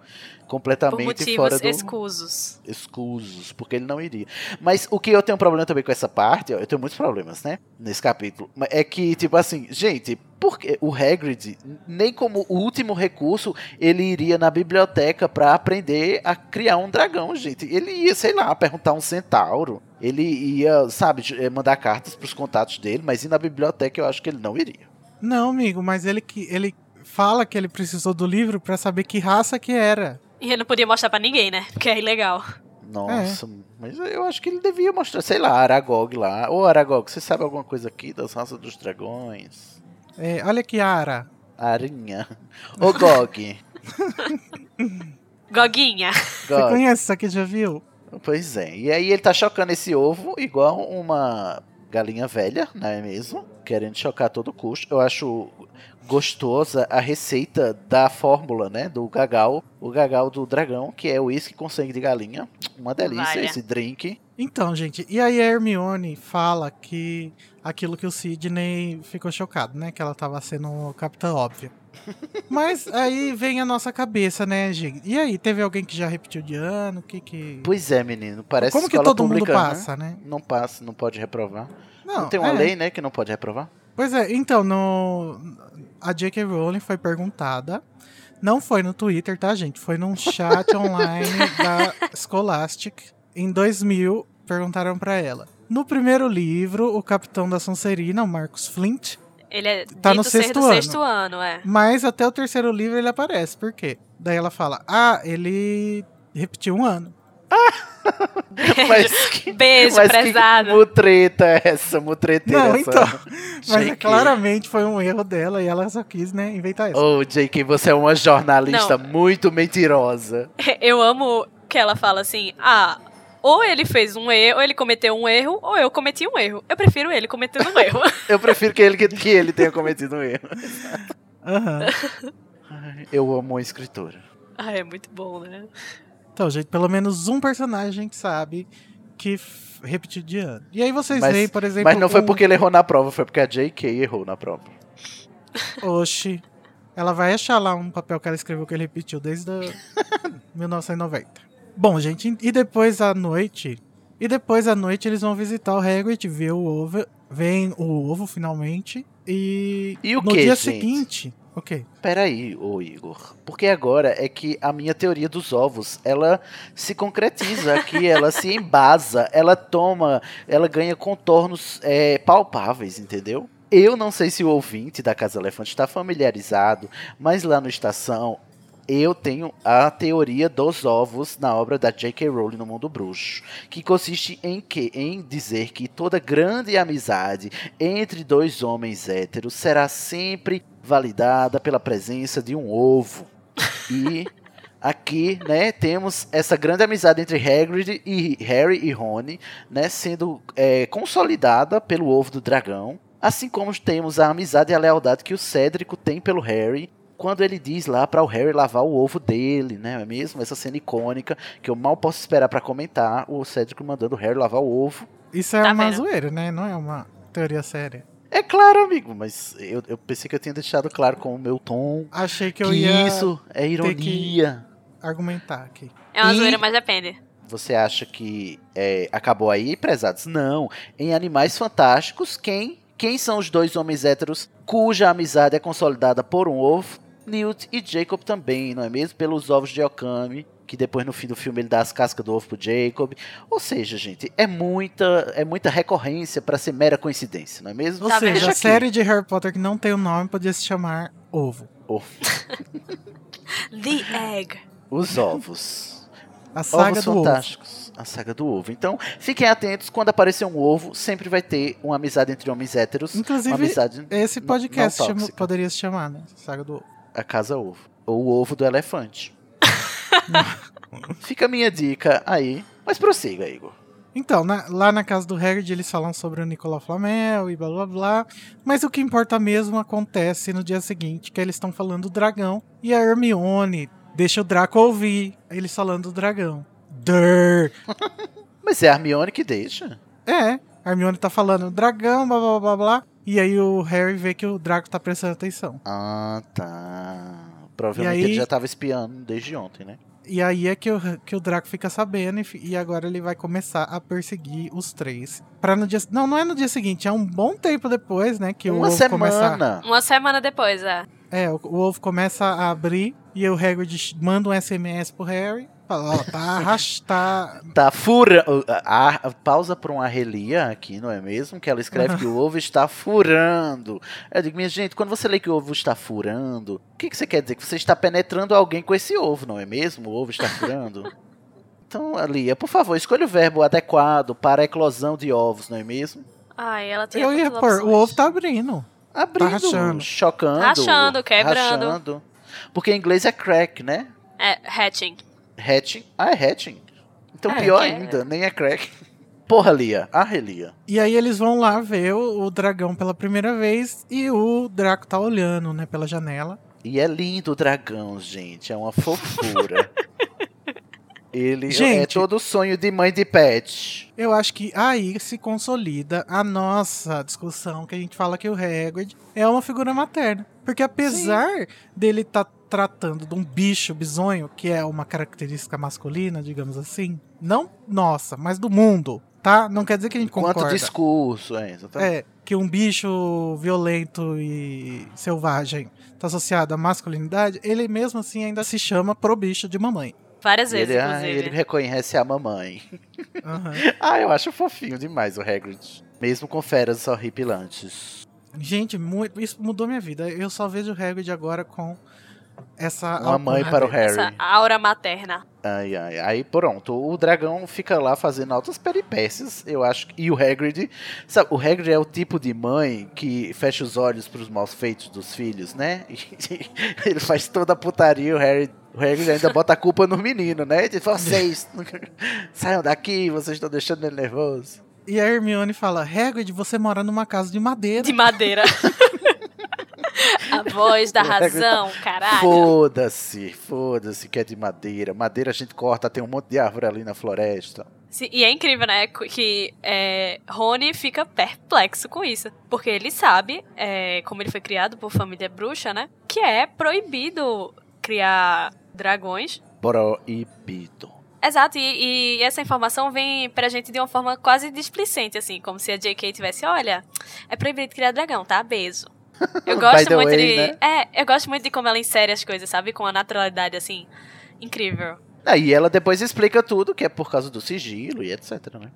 completamente motivos fora do escusos. escusos, porque ele não iria. Mas o que eu tenho um problema também com essa parte, ó, eu tenho muitos problemas, né, nesse capítulo, é que tipo assim, gente, porque o Hagrid, nem como último recurso, ele iria na biblioteca pra aprender a criar um dragão, gente. Ele ia, sei lá, perguntar um centauro. Ele ia, sabe, eh, mandar cartas pros contatos dele, mas ir na biblioteca eu acho que ele não iria. Não, amigo, mas ele, que ele fala que ele precisou do livro pra saber que raça que era. E ele não podia mostrar pra ninguém, né? Porque é ilegal. Nossa, mas eu acho que ele devia mostrar, sei lá, Aragog lá. Ô Aragog, você sabe alguma coisa aqui das raças dos dragões? É, olha aqui, Ara. Arinha. Ô Gog. *laughs* Goguinha. Você Gog. conhece isso aqui, já viu? Pois é. E aí ele tá chocando esse ovo igual uma galinha velha, não é mesmo? Querendo chocar a todo custo. Eu acho gostosa a receita da fórmula, né? Do gagal, o gagal do dragão, que é o uísque com sangue de galinha. Uma delícia Valha. esse drink. Então, gente, e aí a Hermione fala que aquilo que o Sidney ficou chocado, né? Que ela tava sendo capitã óbvia. *laughs* Mas aí vem a nossa cabeça, né, gente? E aí, teve alguém que já repetiu de ano? O que que. Pois é, menino. Parece Como que todo mundo né? passa, né? Não passa, não pode reprovar. Não, Não, tem uma é. lei, né, que não pode reprovar? Pois é, então, no... a J.K. Rowling foi perguntada. Não foi no Twitter, tá, gente? Foi num chat *laughs* online da Scholastic. Em 2000, perguntaram pra ela. No primeiro livro, o capitão da Sonserina, o Marcus Flint, Ele é Tá no sexto ano. sexto ano, é. mas até o terceiro livro ele aparece. Por quê? Daí ela fala: Ah, ele repetiu um ano. *laughs* Mas que, Beijo, mas prezado. que mutreta é essa? Mutreteira Não, essa. então. *laughs* Mas JK. claramente foi um erro dela e ela só quis, né, inventar isso. Oh, JK, você é uma jornalista muito mentirosa. *laughs* Eu amo que ela fala assim: ah, ou ele fez um erro, ou ele cometeu um erro, ou eu cometi um erro. Eu prefiro ele cometendo um erro. Eu prefiro que ele, que, que ele tenha cometido um erro. Ai, Eu amo uma escritora. ah, é muito bom, né? Então, gente, pelo menos um personagem gente sabe que repetiu de ano. E aí vocês Mas- veem, por exemplo. Mas não foi porque ele errou na prova, foi porque a JK errou na prova. *laughs* Oxi. Ela vai achar lá um papel que ela escreveu que ele repetiu desde a *laughs* 1990. Bom, gente, e depois à noite. E depois à noite eles vão visitar o Hagrid, ver o ovo. Vem o ovo finalmente. E. E o no quê, dia gente? seguinte. Ok. Peraí, ô Igor. Porque agora é que a minha teoria dos ovos, ela se concretiza aqui, *laughs* ela se embasa, ela toma, ela ganha contornos é, palpáveis, entendeu? Eu não sei se o ouvinte da Casa Elefante está familiarizado, mas lá no Estação eu tenho a teoria dos ovos na obra da J.K. Rowling no Mundo Bruxo, que consiste em que em dizer que toda grande amizade entre dois homens héteros será sempre validada pela presença de um ovo. E aqui, né, temos essa grande amizade entre Hagrid e Harry e Rony, né, sendo é, consolidada pelo ovo do dragão, assim como temos a amizade e a lealdade que o Cédrico tem pelo Harry. Quando ele diz lá para o Harry lavar o ovo dele, né? Não é mesmo? Essa cena icônica que eu mal posso esperar para comentar. O Cédrico mandando o Harry lavar o ovo. Isso é Tá uma vendo? zoeira, né? Não é uma teoria séria. É claro, amigo, mas eu, eu pensei que eu tinha deixado claro com o meu tom Achei que que, eu ia isso é ironia. argumentar aqui. É uma E- zoeira, mas depende. Você acha que é, acabou aí, prezados? Não. Em Animais Fantásticos, quem, quem são os dois homens héteros cuja amizade é consolidada por um ovo? Newt e Jacob também, não é mesmo? Pelos ovos de Okami, que depois no fim do filme ele dá as cascas do ovo pro Jacob. Ou seja, gente, é muita, é muita recorrência para ser mera coincidência, não é mesmo? Ou Tá seja, a série de Harry Potter que não tem o nome podia se chamar Ovo. Ovo. *laughs* The Egg. Os ovos. A saga Ovos do ovo. fantásticos. A saga do ovo. Então, fiquem atentos, quando aparecer um ovo, sempre vai ter uma amizade entre homens héteros. Inclusive, uma amizade Esse podcast chama- poderia se chamar, né? Saga do ovo. A casa ovo. Ou o ovo do elefante. *laughs* Fica a minha dica aí. Mas prossiga, Igor. Então, na- lá na casa do Hagrid eles falam sobre o Nicolau Flamel e blá blá blá. Mas o que importa mesmo acontece no dia seguinte, que eles estão falando do dragão. E a Hermione deixa o Draco ouvir eles falando do dragão. Durr. *laughs* Mas é a Hermione que deixa. É, a Hermione tá falando dragão, blá blá blá blá. E aí o Harry vê que o Draco tá prestando atenção. Ah, tá. Provavelmente aí- ele já tava espiando desde ontem, né? E aí é que o, que o Draco fica sabendo e, e agora ele vai começar a perseguir os três. Para no dia. Não, não é no dia seguinte, é um bom tempo depois, né? Que Uma o ovo começa. semana. Uma semana depois, é. É, o, o ovo começa a abrir e o Hagrid manda um SMS pro Harry. Ó, tá arrastar. Tá furando. A, a- pausa pra uma relia aqui, não é mesmo? Que ela escreve que o ovo está furando. Eu digo, minha gente, quando você lê que o ovo está furando, o que, que você quer dizer? Que você está penetrando alguém com esse ovo, não é mesmo? O ovo está furando. *laughs* Então, Lia, por favor, escolha o verbo adequado para a eclosão de ovos, não é mesmo? Ai, ela tem Eu ia pôr, o ovo tá abrindo. Abrindo, rachando. chocando. Rachando, quebrando. rachando. Porque em inglês é crack, né? É, hatching. Hatching. Ah, é hatching. Então É, pior é- ainda, nem é crack. Porra, Lia. Ah, Lia. E aí eles vão lá ver o, o dragão pela primeira vez e o Draco tá olhando, né, pela janela. E é lindo o dragão, gente. É uma fofura. *laughs* Ele é Gente. todo sonho de mãe de pet. Eu acho que aí se consolida a nossa discussão que a gente fala que o Hagrid é uma figura materna. Porque apesar dele estar tratando de um bicho bizonho, que é uma característica masculina, digamos assim, não nossa, mas do mundo, tá? Não quer dizer que a gente Quanto concorda. discurso, é, exatamente. É, que um bicho violento e selvagem tá associado à masculinidade, ele mesmo assim ainda se chama pro bicho de mamãe. Várias vezes, ele, ah, ele reconhece a mamãe. Aham. *laughs* Ah, eu acho fofinho demais o Hagrid. Mesmo com feras horripilantes. Gente, muito, isso mudou minha vida. Eu só vejo o Hagrid agora com essa Uma mãe para o. Harry. Essa aura materna. Ai, ai. Aí pronto, o dragão fica lá fazendo altas peripécias, eu acho. que- E o Hagrid, sabe, o Hagrid é o tipo de mãe que fecha os olhos pros maus feitos dos filhos, né? *laughs* E ele faz toda a putaria, o Harry, o Hagrid ainda bota a culpa no menino, né? Ele diz, vocês *laughs* saiam daqui, vocês estão deixando ele nervoso. E a Hermione fala: Hagrid, você mora numa casa de madeira. De madeira. *laughs* a voz da *laughs* tá razão, caralho. Foda-se, foda-se que é de madeira. Madeira a gente corta, tem um monte de árvore ali na floresta. Sim, e é incrível, né? Que é, Rony fica perplexo com isso. Porque ele sabe, é, como ele foi criado por família bruxa, né? Que é proibido criar dragões. Proibido. Exato, e, e essa informação vem pra gente de uma forma quase displicente, assim, como se a J.K. tivesse, olha, é proibido criar dragão, tá? Beijo. *laughs* Eu By gosto the muito way, de. né? É, eu gosto muito de como ela insere as coisas, sabe? Com a naturalidade, assim, incrível. Aí ela depois explica tudo, que é por causa do sigilo e etc, né?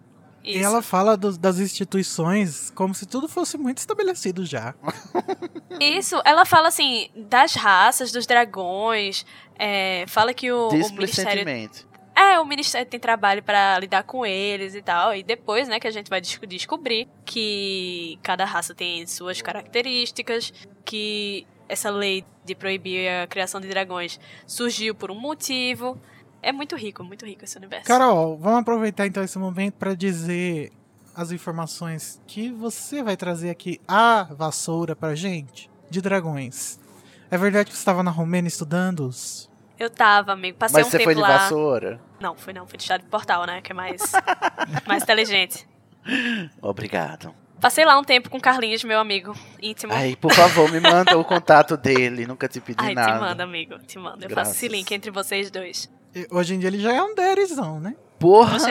Isso. E ela fala dos- das instituições como se tudo fosse muito estabelecido já. *laughs* Isso, ela fala assim, das raças, dos dragões, é, fala que o, o Ministério. É, o Ministério tem trabalho pra lidar com eles e tal. E depois, né, que a gente vai desco- descobrir que cada raça tem suas características, que essa lei de proibir a criação de dragões surgiu por um motivo. É muito rico, muito rico esse universo. Carol, vamos aproveitar então esse momento para dizer as informações que você vai trazer aqui a vassoura pra gente de dragões. É verdade que você estava na Romênia estudando-os? Eu tava, amigo. Passei Mas um você tempo foi de lá. vassoura? Não, fui não, fui de chá de portal, né? Que é mais, *laughs* mais inteligente. Obrigado. Passei lá um tempo com Carlinhos, meu amigo íntimo. Ai, por favor, me manda o contato dele. Nunca te pedi Ai, nada. te manda, amigo, te manda. Eu Graças. faço esse link entre vocês dois. E Hoje em dia ele já é um Derizão, né? Porra, só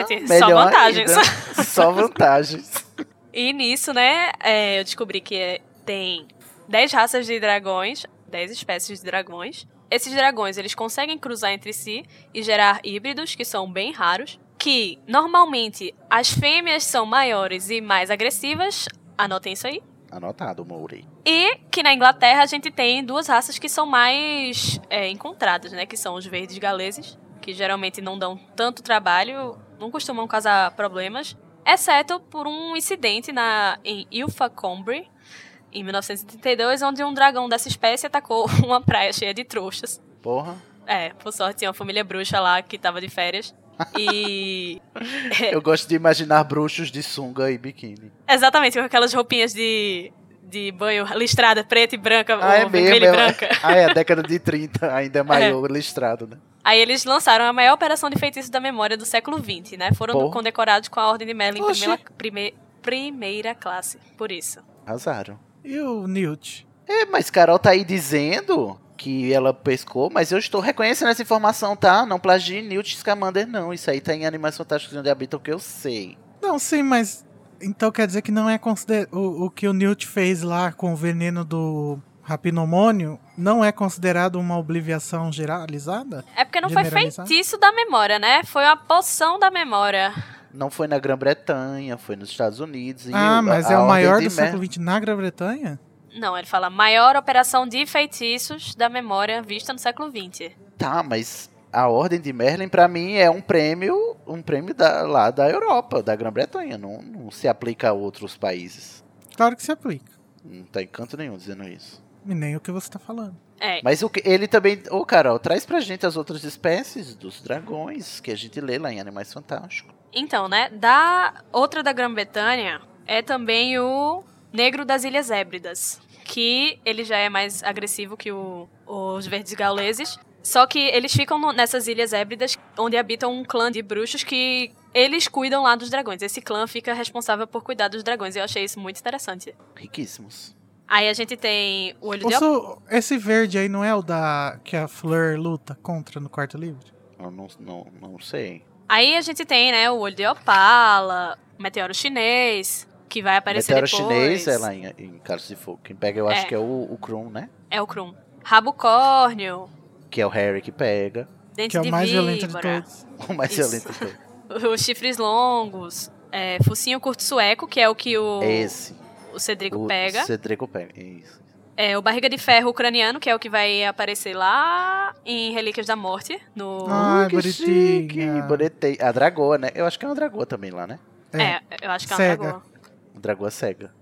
vantagens. ainda. *laughs* Só vantagens. E nisso, né, é, eu descobri que é- tem 10 raças de dragões, 10 espécies de dragões. Esses dragões, eles conseguem cruzar entre si e gerar híbridos, que são bem raros. Que, normalmente, as fêmeas são maiores e mais agressivas. Anotem isso aí. Anotado, Mourei. E que na Inglaterra a gente tem duas raças que são mais é, encontradas, né? Que são os verdes galeses, que geralmente não dão tanto trabalho, não costumam causar problemas, exceto por um incidente na, em Ilfracombe, em 1932, onde um dragão dessa espécie atacou *laughs* uma praia cheia de trouxas. Porra. É, por sorte tinha uma família bruxa lá que tava de férias. E. *laughs* Eu gosto de imaginar bruxos de sunga e biquíni. Exatamente, com aquelas roupinhas de, de banho listrada, preta e branca, Ah, é vermelha e é- branca. *laughs* Ah, é a década de 30, ainda é maior listrado, né? Aí eles lançaram a maior operação de feitiço da memória do século XX, né? Foram Porra. condecorados com a Ordem de Merlin em primeira, prime- primeira classe, por isso. Arrasaram. E o Newt? É, mas Carol tá aí dizendo que ela pescou, mas eu estou reconhecendo essa informação, tá? Não plagie Newt Scamander, não. Isso aí tá em Animais Fantásticos onde habitam, que eu sei. Não, sim, mas. Então quer dizer que não é consider... o, que o Newt fez lá com o veneno do rapinomônio não é considerado uma obliviação generalizada? É porque não foi feitiço da memória, né? Foi uma poção da memória. Não foi na Grã-Bretanha, foi nos Estados Unidos. e ah, mas a é o maior do século XX na Grã-Bretanha? Não, ele fala maior operação de feitiços da memória vista no século XX. Tá, mas a Ordem de Merlin, pra mim, é um prêmio, um prêmio da, lá da Europa, da Grã-Bretanha. Não, não se aplica a outros países. Claro que se aplica. Não tem canto nenhum dizendo isso. E nem o que você tá falando. É, Mas o que ele também. Ô, Carol, traz pra gente as outras espécies dos dragões que a gente lê lá em Animais Fantásticos. Então, né? Da outra da Grã-Bretanha é também o Negro das Ilhas Hébridas, que ele já é mais agressivo que o- os verdes gauleses. Só que eles ficam no- nessas ilhas hébridas onde habitam um clã de bruxos que eles cuidam lá dos dragões. Esse clã fica responsável por cuidar dos dragões. Eu achei isso muito interessante. Riquíssimos. Aí a gente tem o olho de op... Ouço, esse verde aí não é o da que a Fleur luta contra no quarto livro? Eu não, não, não sei. Aí a gente tem, né, o olho de opala, o meteoro chinês, que vai aparecer Meteoro depois. chinês é lá em, em Cálice de Fogo. Quem pega eu acho É. que é o, o Krum, né? É o Krum. Rabo córneo, Que é o Harry que pega. dente Que é de o mais violento de víbora, todos. O mais Isso. violento de todos. *laughs* os chifres longos, é, focinho curto sueco, que é o que o, É esse. o Cedrico o pega. Cedrico pega. Isso. É, o barriga de ferro ucraniano, que é o que vai aparecer lá em Relíquias da Morte, no... Ai, que bonitinha. chique, bonitinha. A dragoa, né? Eu acho que é uma dragoa também lá, né? É, eu acho que é um Cega. dragão. Dragoa cega.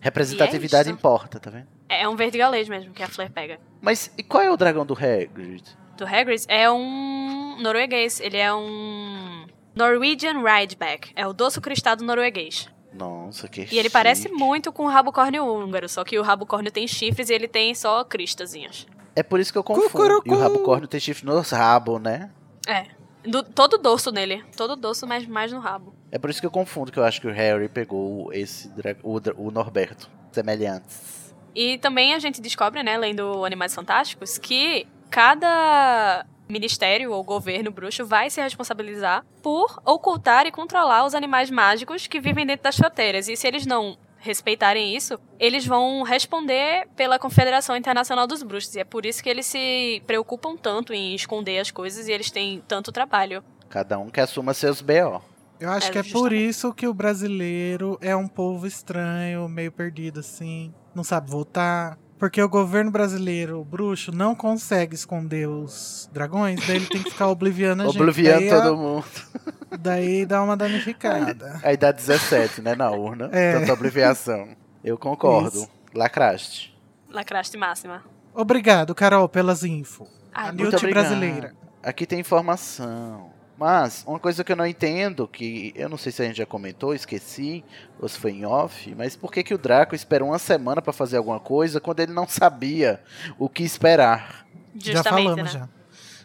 Representatividade E é importa, tá vendo? É um verde galês mesmo, que a Fleur pega. Mas e qual é o dragão do Hagrid? Do Hagrid é um norueguês. Ele é um Norwegian Rideback. É o doce cristado norueguês. Nossa, que E ele parece muito com o rabo córneo húngaro, só que o rabo córneo tem chifres e ele tem só cristazinhas. É por isso que eu confundo. Cucurucu. E o rabo corno tem chifre no rabo, né? É. Do- todo dorso nele. Todo dorso, mas mais no rabo. É por isso que eu confundo, que eu acho que o Harry pegou esse o, o Norberto. Semelhantes. E também a gente descobre, né, lendo Animais Fantásticos, que cada ministério ou governo bruxo vai se responsabilizar por ocultar e controlar os animais mágicos que vivem dentro das fronteiras. E se eles não respeitarem isso, eles vão responder pela Confederação Internacional dos Bruxos. E é por isso que eles se preocupam tanto em esconder as coisas e eles têm tanto trabalho. Cada um que assuma seus B.O. Eu acho É, que é por justamente. isso que o brasileiro é um povo estranho, meio perdido assim, não sabe votar. Porque o governo brasileiro, o bruxo, não consegue esconder os dragões, daí ele tem que ficar obliviando a gente. Obliviando daí, todo a- mundo. daí dá uma danificada. Aí dá 17, né, na urna. É. Tanta obliviação. Eu concordo. Isso. Lacraste. Lacraste máxima. Obrigado, Carol, pelas info. Ai, a Newt brasileira. Aqui tem informação. Mas, uma coisa que eu não entendo, que eu não sei se a gente já comentou, esqueci, ou se foi em off, mas por que, que o Draco esperou uma semana pra fazer alguma coisa quando ele não sabia o que esperar? Justamente, já falamos né? já.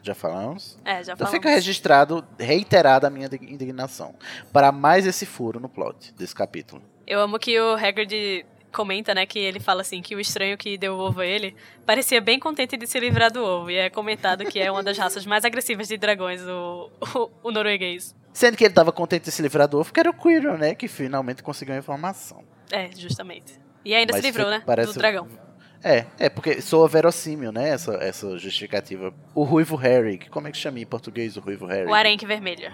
Já falamos? É, já Então falamos. fica registrado, reiterada a minha indignação. Para mais esse furo no plot desse capítulo. Eu amo que o Hagrid comenta, né, que ele fala assim, que o estranho que deu o ovo a ele parecia bem contente de se livrar do ovo. E é comentado que é uma das raças mais agressivas de dragões, o, o, o norueguês. Sendo que ele tava contente de se livrar do ovo, que era o Quirrell, né? Que finalmente conseguiu a informação. É, justamente. E ainda Mas se livrou, né, parece- do dragão. É, é porque soa verossímil, né? Essa, essa justificativa. O Ruivo Harry, como é que chama em português o Ruivo Harry? O arenque vermelho.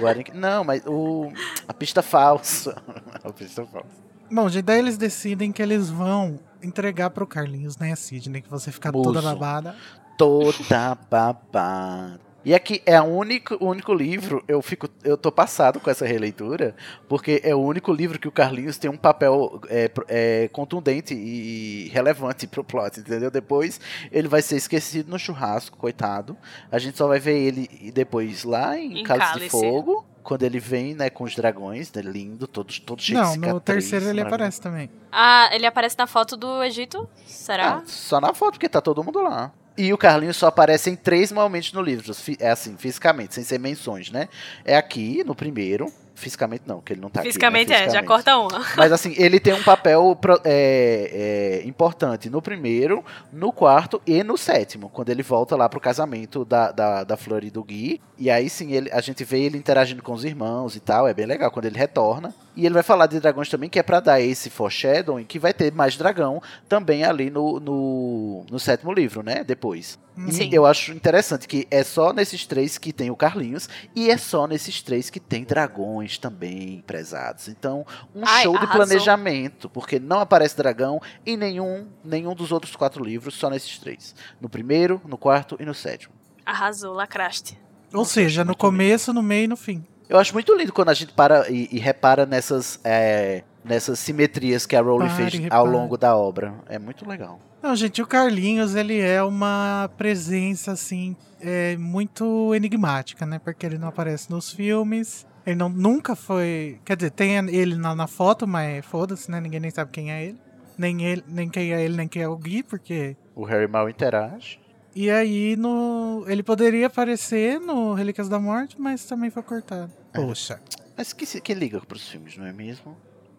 O arenque- Não, mas o. A pista falsa. *laughs* a pista falsa. Bom, gente, daí eles decidem que eles vão entregar pro Carlinhos, né, Sidney, que você fica toda babada. Toda babada. E aqui é o único, o único livro, eu fico, eu tô passado com essa releitura, porque é o único livro que o Carlinhos tem um papel é, é, contundente e relevante pro plot, entendeu? Depois ele vai ser esquecido no churrasco, coitado. A gente só vai ver ele depois lá em, Em Cálice, de Cálice. Fogo, quando ele vem, né, com os dragões, né, lindo, todos, todos cheios Não, de no cicatriz, terceiro ele aparece também. Ah, ele aparece na foto do Egito? Será? Ah, só na foto, porque tá todo mundo lá. E o Carlinhos só aparece em três momentos no livro. É assim, fisicamente, sem ser menções, né? É aqui, no primeiro. Fisicamente não, que ele não tá Fisicamente aqui. né? é, já Fisicamente. corta uma. *laughs* Mas assim, ele tem um papel é, é, importante no primeiro, no quarto e no sétimo, quando ele volta lá pro casamento da, da, da Flor e do Gui. E aí sim, ele, a gente vê ele interagindo com os irmãos e tal, é bem legal quando ele retorna. E ele vai falar de dragões também, que é pra dar esse foreshadowing, que vai ter mais dragão também ali no, no, no sétimo livro, né? Depois. E Sim. eu acho interessante que é só nesses três que tem o Carlinhos e é só nesses três que tem dragões também prezados. Então, um Ai, show de arrasou. planejamento, porque não aparece dragão em nenhum, nenhum dos outros quatro livros, só nesses três. No primeiro, no quarto e no sétimo. Arrasou, lacraste. Ou seja, no começo, no meio e no fim. Eu acho muito lindo quando a gente para e, e repara nessas, é, nessas simetrias que a Rowling Pare, fez ao repare. longo da obra. É muito legal. Não, gente, o Carlinhos, ele é uma presença, assim, é, muito enigmática, né? Porque ele não aparece nos filmes. Ele não, nunca foi. Quer dizer, tem ele na, na foto, mas foda-se, né? Ninguém nem sabe quem é ele. Nem, ele, nem quem é ele, nem quem é o Gui, porque. O Harry mal interage. E aí no. Ele poderia aparecer no Relíquias da Morte, mas também foi cortado. Poxa. Mas que, que liga pros filmes, não é mesmo?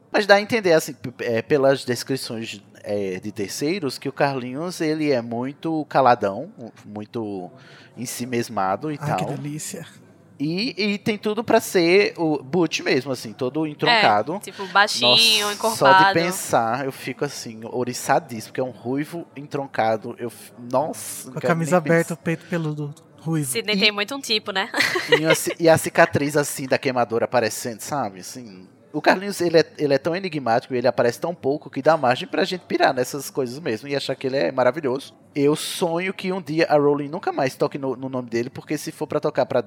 Mas dá a entender, assim, é, pelas descrições é, de terceiros, que o Carlinhos, ele é muito caladão, muito em si mesmado e Ai, que tal. delícia. E, e tem tudo pra ser o Butch mesmo, assim, todo entroncado. É, tipo, baixinho, Nossa, encorpado. Só de pensar, eu fico assim, oriçadíssimo, porque é um ruivo entroncado. Eu, nossa, Com a camisa aberta, o peito peludo, ruivo. Sidney E- tem muito um tipo, né? *laughs* E, a e a cicatriz assim da queimadura aparecendo, sabe? Assim, o Carlinhos ele é, ele é tão enigmático, ele aparece tão pouco que dá margem pra gente pirar nessas coisas mesmo e achar que ele é maravilhoso. Eu sonho que um dia a Rowling nunca mais toque no, no nome dele, porque se for pra tocar pra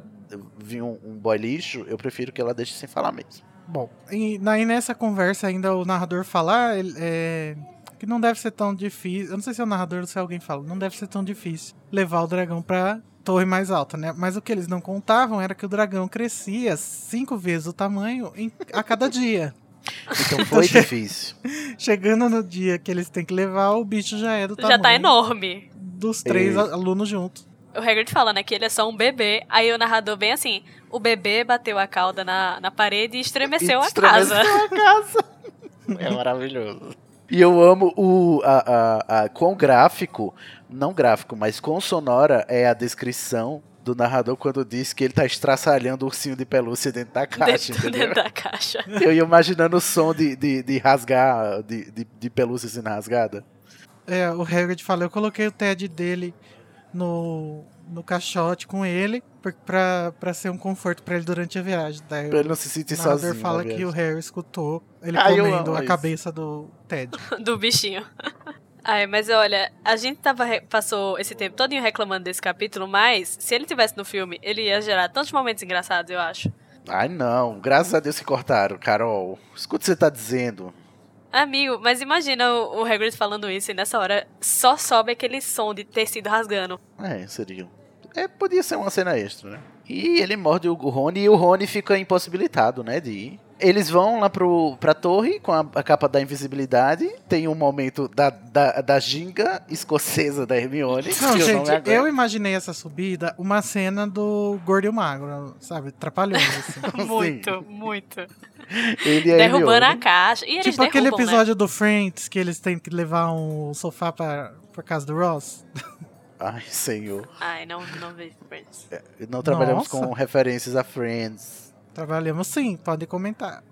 vir um, um boy lixo, eu prefiro que ela deixe sem falar mesmo. Bom, e aí nessa conversa ainda o narrador falar ele, é, que não deve ser tão difícil. Eu não sei se é o narrador ou se alguém fala, não deve ser tão difícil levar o dragão pra torre mais alta, né? Mas o que eles não contavam era que o dragão crescia cinco vezes o tamanho em- a cada dia. Então *laughs* foi difícil. Chegando no dia que eles têm que levar, o bicho já é do tamanho Já tá enorme. dos três E- alunos juntos. O Hagrid fala, né, que ele é só um bebê. Aí o narrador bem assim, o bebê bateu a cauda na, na parede e estremeceu a Estremeceu casa. *laughs* a casa. É maravilhoso. E eu amo o a, a, a, quão gráfico, não gráfico, mas quão sonora é a descrição do narrador quando diz que ele tá estraçalhando o ursinho de pelúcia dentro da caixa, Dentro, entendeu? dentro da caixa. *laughs* Eu ia imaginando o som de, de, de rasgar, de, de, de pelúcia sendo rasgada. É, o Hagrid fala, eu coloquei o TED dele no, no caixote com ele pra, pra ser um conforto pra ele durante a viagem. Daí Pra o ele não se sentir narrador sozinho. fala na que o. Harry escutou ele Ah, eu comendo a isso. cabeça do Ted. *laughs* do bichinho. *laughs* Ai, mas olha, a gente tava passou esse tempo todinho reclamando desse capítulo, mas se ele tivesse no filme, ele ia gerar tantos momentos engraçados, eu acho. Ai não, graças a Deus que cortaram, Carol. Escuta o que você tá dizendo. Amigo, mas imagina o, o Hagrid falando isso e nessa hora só sobe aquele som de tecido rasgando. É, seria. É, podia ser uma cena extra, né? E ele morde o Rony e o Rony fica impossibilitado, né? De ir. Eles vão lá pro, pra torre com a, a capa da invisibilidade. Tem um momento da, da, da ginga escocesa da Hermione. Não, que eu gente, me aguento. eu imaginei essa subida uma cena do Gordo e o Magro, sabe? Trapalhões, assim. *laughs* *laughs* muito, muito. Ele e a Derrubando a Hermione. caixa. E eles tipo aquele derrubam, né? episódio do Friends que eles têm que levar um sofá pra, pra casa do Ross. *laughs* Ai, senhor. Ai, não, não vejo Friends. Não trabalhamos Nossa. com referências a Friends. Trabalhamos sim, pode comentar.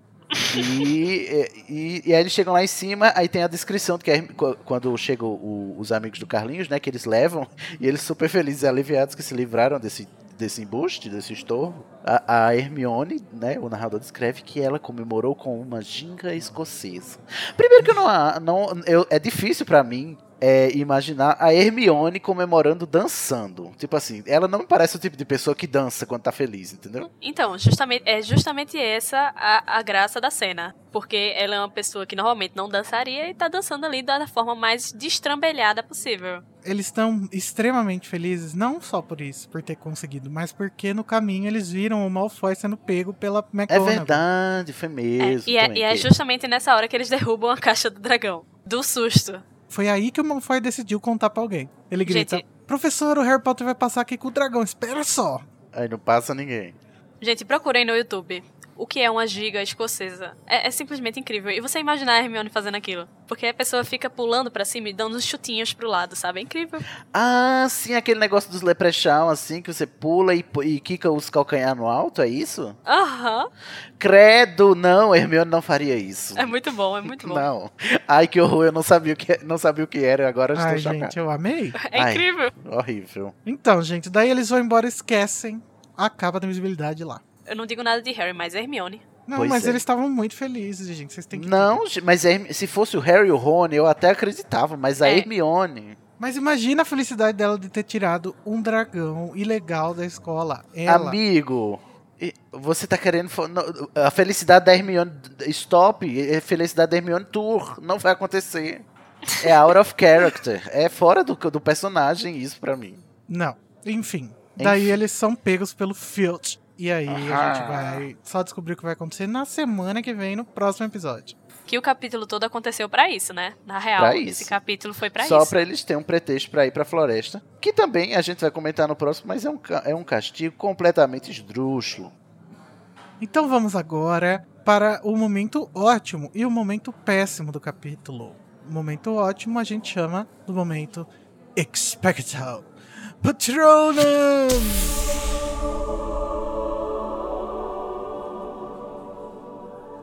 E, e, e aí eles chegam lá em cima, aí tem a descrição de que qu- quando chegam o- os amigos do Carlinhos, né, que eles levam, e eles super felizes e aliviados que se livraram desse, desse embuste, desse estorvo. A, a Hermione, né, o narrador descreve que ela comemorou com uma ginga escocesa. Primeiro que eu não, não eu, é difícil pra mim é, imaginar a Hermione comemorando dançando. Tipo assim, ela não me parece o tipo de pessoa que dança quando tá feliz, entendeu? Então, justamente, é justamente essa a, a graça da cena. Porque ela é uma pessoa que normalmente não dançaria e tá dançando ali da forma mais destrambelhada possível. Eles estão extremamente felizes, não só por isso, por ter conseguido, mas porque no caminho eles viram o Malfoy sendo pego pela É McGonagall. verdade, foi É, mesmo. e, é, e é justamente nessa hora que eles *laughs* derrubam a caixa do dragão. Do susto. Foi aí que o Malfoy decidiu contar pra alguém. Ele grita: Gente- Professor, o Harry Potter vai passar aqui com o dragão, espera só. Aí não passa ninguém. Gente, procurem no YouTube o que é uma giga escocesa. É, é simplesmente incrível. E você imaginar a Hermione fazendo aquilo. Porque a pessoa fica pulando pra cima e dando uns chutinhos pro lado, sabe? É incrível. Ah, sim, aquele negócio dos leprechaun, assim, que você pula e, e quica os calcanhar no alto, é isso? Aham. Credo, não, Hermione não faria isso. É muito bom, é muito bom. Não. Ai, que horror, eu não sabia o que, não sabia o que era, agora eu estou chocado. gente, eu amei. É Ai. incrível. Horrível. Então, gente, daí eles vão embora e esquecem a capa da invisibilidade lá. Eu não digo nada de Harry, mas Hermione. Não, Pois mas é. eles estavam muito felizes, gente. Vocês têm que Não, mas se fosse o Harry e o Rony, eu até acreditava, mas a É. Hermione... Mas imagina a felicidade dela de ter tirado um dragão ilegal da escola. Ela. Amigo, você tá querendo... A felicidade da Hermione... Stop, é a felicidade da Hermione Tour, não vai acontecer. *laughs* É out of character, é fora do, do personagem isso pra mim. Não. Enfim. Daí Enfim. eles são pegos pelo Filch. E aí a gente Ah. vai só descobrir o que vai acontecer na semana que vem, no próximo episódio. Que o capítulo todo aconteceu pra isso, né? Na real, Pra esse isso. capítulo foi pra Só isso. pra eles terem um pretexto pra ir pra floresta. Que também a gente vai comentar no próximo, mas é um, é um castigo completamente esdrúxulo. Então vamos agora para o momento ótimo e o momento péssimo do capítulo. O momento ótimo a gente chama do momento Expecto Patronum!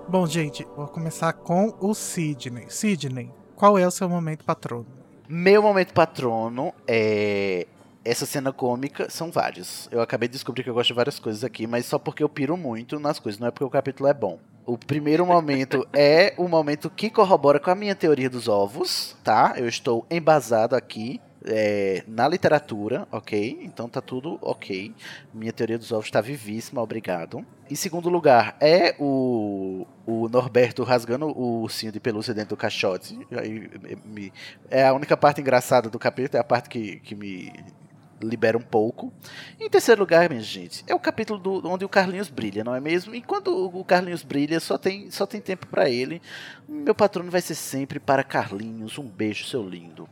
Bom, gente, vou começar com o Sidney. Sidney, qual é o seu momento patrono? Meu momento patrono é. Essa cena cômica são vários. Eu acabei de descobrir que eu gosto de várias coisas aqui, mas só porque eu piro muito nas coisas, não é porque o capítulo é bom. O primeiro momento *laughs* é o momento que corrobora com a minha teoria dos ovos, tá? Eu estou embasado aqui é, na literatura, ok? Então tá tudo ok. Minha teoria dos ovos está vivíssima, obrigado. Em segundo lugar, é o, o Norberto rasgando o ursinho de pelúcia dentro do caixote. É a única parte engraçada do capítulo, é a parte que, que me libera um pouco. Em terceiro lugar, minha gente, é o capítulo do- onde o Carlinhos brilha, não é mesmo? E quando o Carlinhos brilha, só tem, só tem tempo pra ele. Meu patrono vai ser sempre para Carlinhos. Um beijo, seu lindo.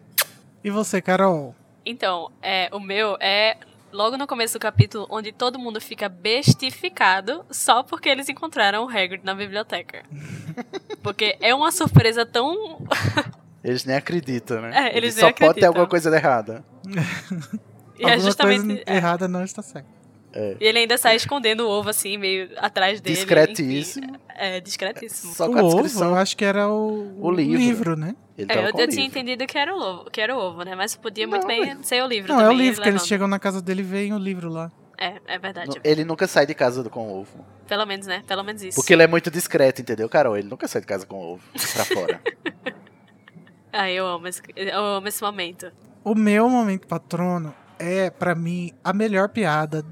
E você, Carol? Então, é, o meu é logo no começo do capítulo, onde todo mundo fica bestificado só porque eles encontraram o Hagrid na biblioteca. *laughs* Porque é uma surpresa tão. *laughs* Eles nem acreditam, né? É, eles só nem pode ter acreditam. alguma coisa errada. E é Alguma justamente. coisa é. errada não está certa. E ele ainda sai escondendo o ovo assim, meio atrás dele. Discretíssimo. enfim. é, discretíssimo. Só o com a ovo, descrição. eu acho que era o, O livro. né? Ele É, eu, o eu tinha livro. entendido que era o ovo, que era o ovo, né? Mas podia muito Não, bem ser o livro Não, é o também. livro que eles chegam na casa dele e veem o livro lá. É, é verdade. Ele nunca sai de casa com ovo. Pelo menos, né? Pelo menos isso. Porque ele é muito discreto, entendeu, Carol? Ele nunca sai de casa com ovo pra fora. *laughs* Ah, eu amo esse, eu amo esse momento. O meu momento patrono é, pra mim, a melhor piada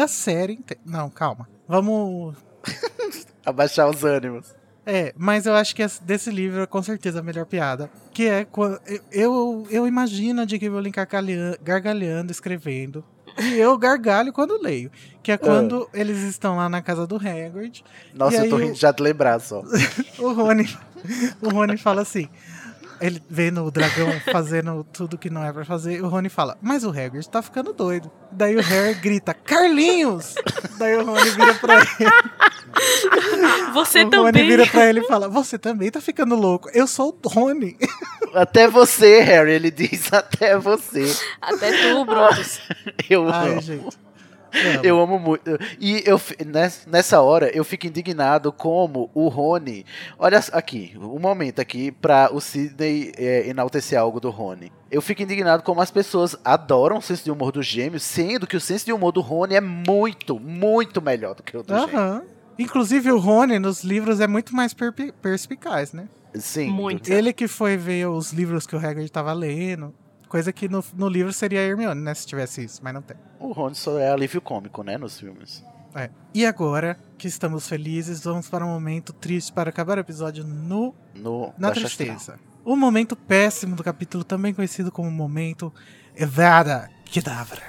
da série inteira. Não, calma. Vamos. *laughs* Abaixar os ânimos. É, mas eu acho que esse- desse livro é com certeza a melhor piada. Que é quando. Eu, eu imagino a J.K. Rowling gargalhando, gargalhando, escrevendo. E eu gargalho quando leio. Que é quando eles estão lá na casa do Hagrid. Nossa, eu tô rindo o- já de lembrar só. *laughs* O Rony, o Rony fala assim. Ele vendo o dragão *laughs* fazendo tudo que não é pra fazer, o Rony fala, mas o Hagrid tá ficando doido. Daí o Harry grita, Carlinhos! Daí o Rony vira pra ele. *laughs* Você o Rony também. vira pra ele e fala, você também tá ficando louco. Eu sou o Rony. *laughs* Até você, Harry, ele diz até você. Até tu, Brutus. Eu Ai, amo. gente. Eu amo muito. E eu, nessa hora eu fico indignado como o Rony. Olha aqui, um momento aqui pra o Sidney é, enaltecer algo do Rony. Eu fico indignado como as pessoas adoram o senso de humor dos gêmeos, sendo que o senso de humor do Rony é muito, muito melhor do que o do gêmeo. Aham. Inclusive o Rony nos livros é muito mais perspicaz, né? Sim. Muito. Ele que foi ver os livros que o Hagrid tava lendo. Coisa que no, no livro seria a Hermione, né? Se tivesse isso, mas não tem. O Rony só é alívio cômico, né, nos filmes. É. E agora que estamos felizes, vamos para um momento triste para acabar o episódio no, No na Astral. tristeza. O momento péssimo do capítulo, também conhecido como momento Evada Kedavra.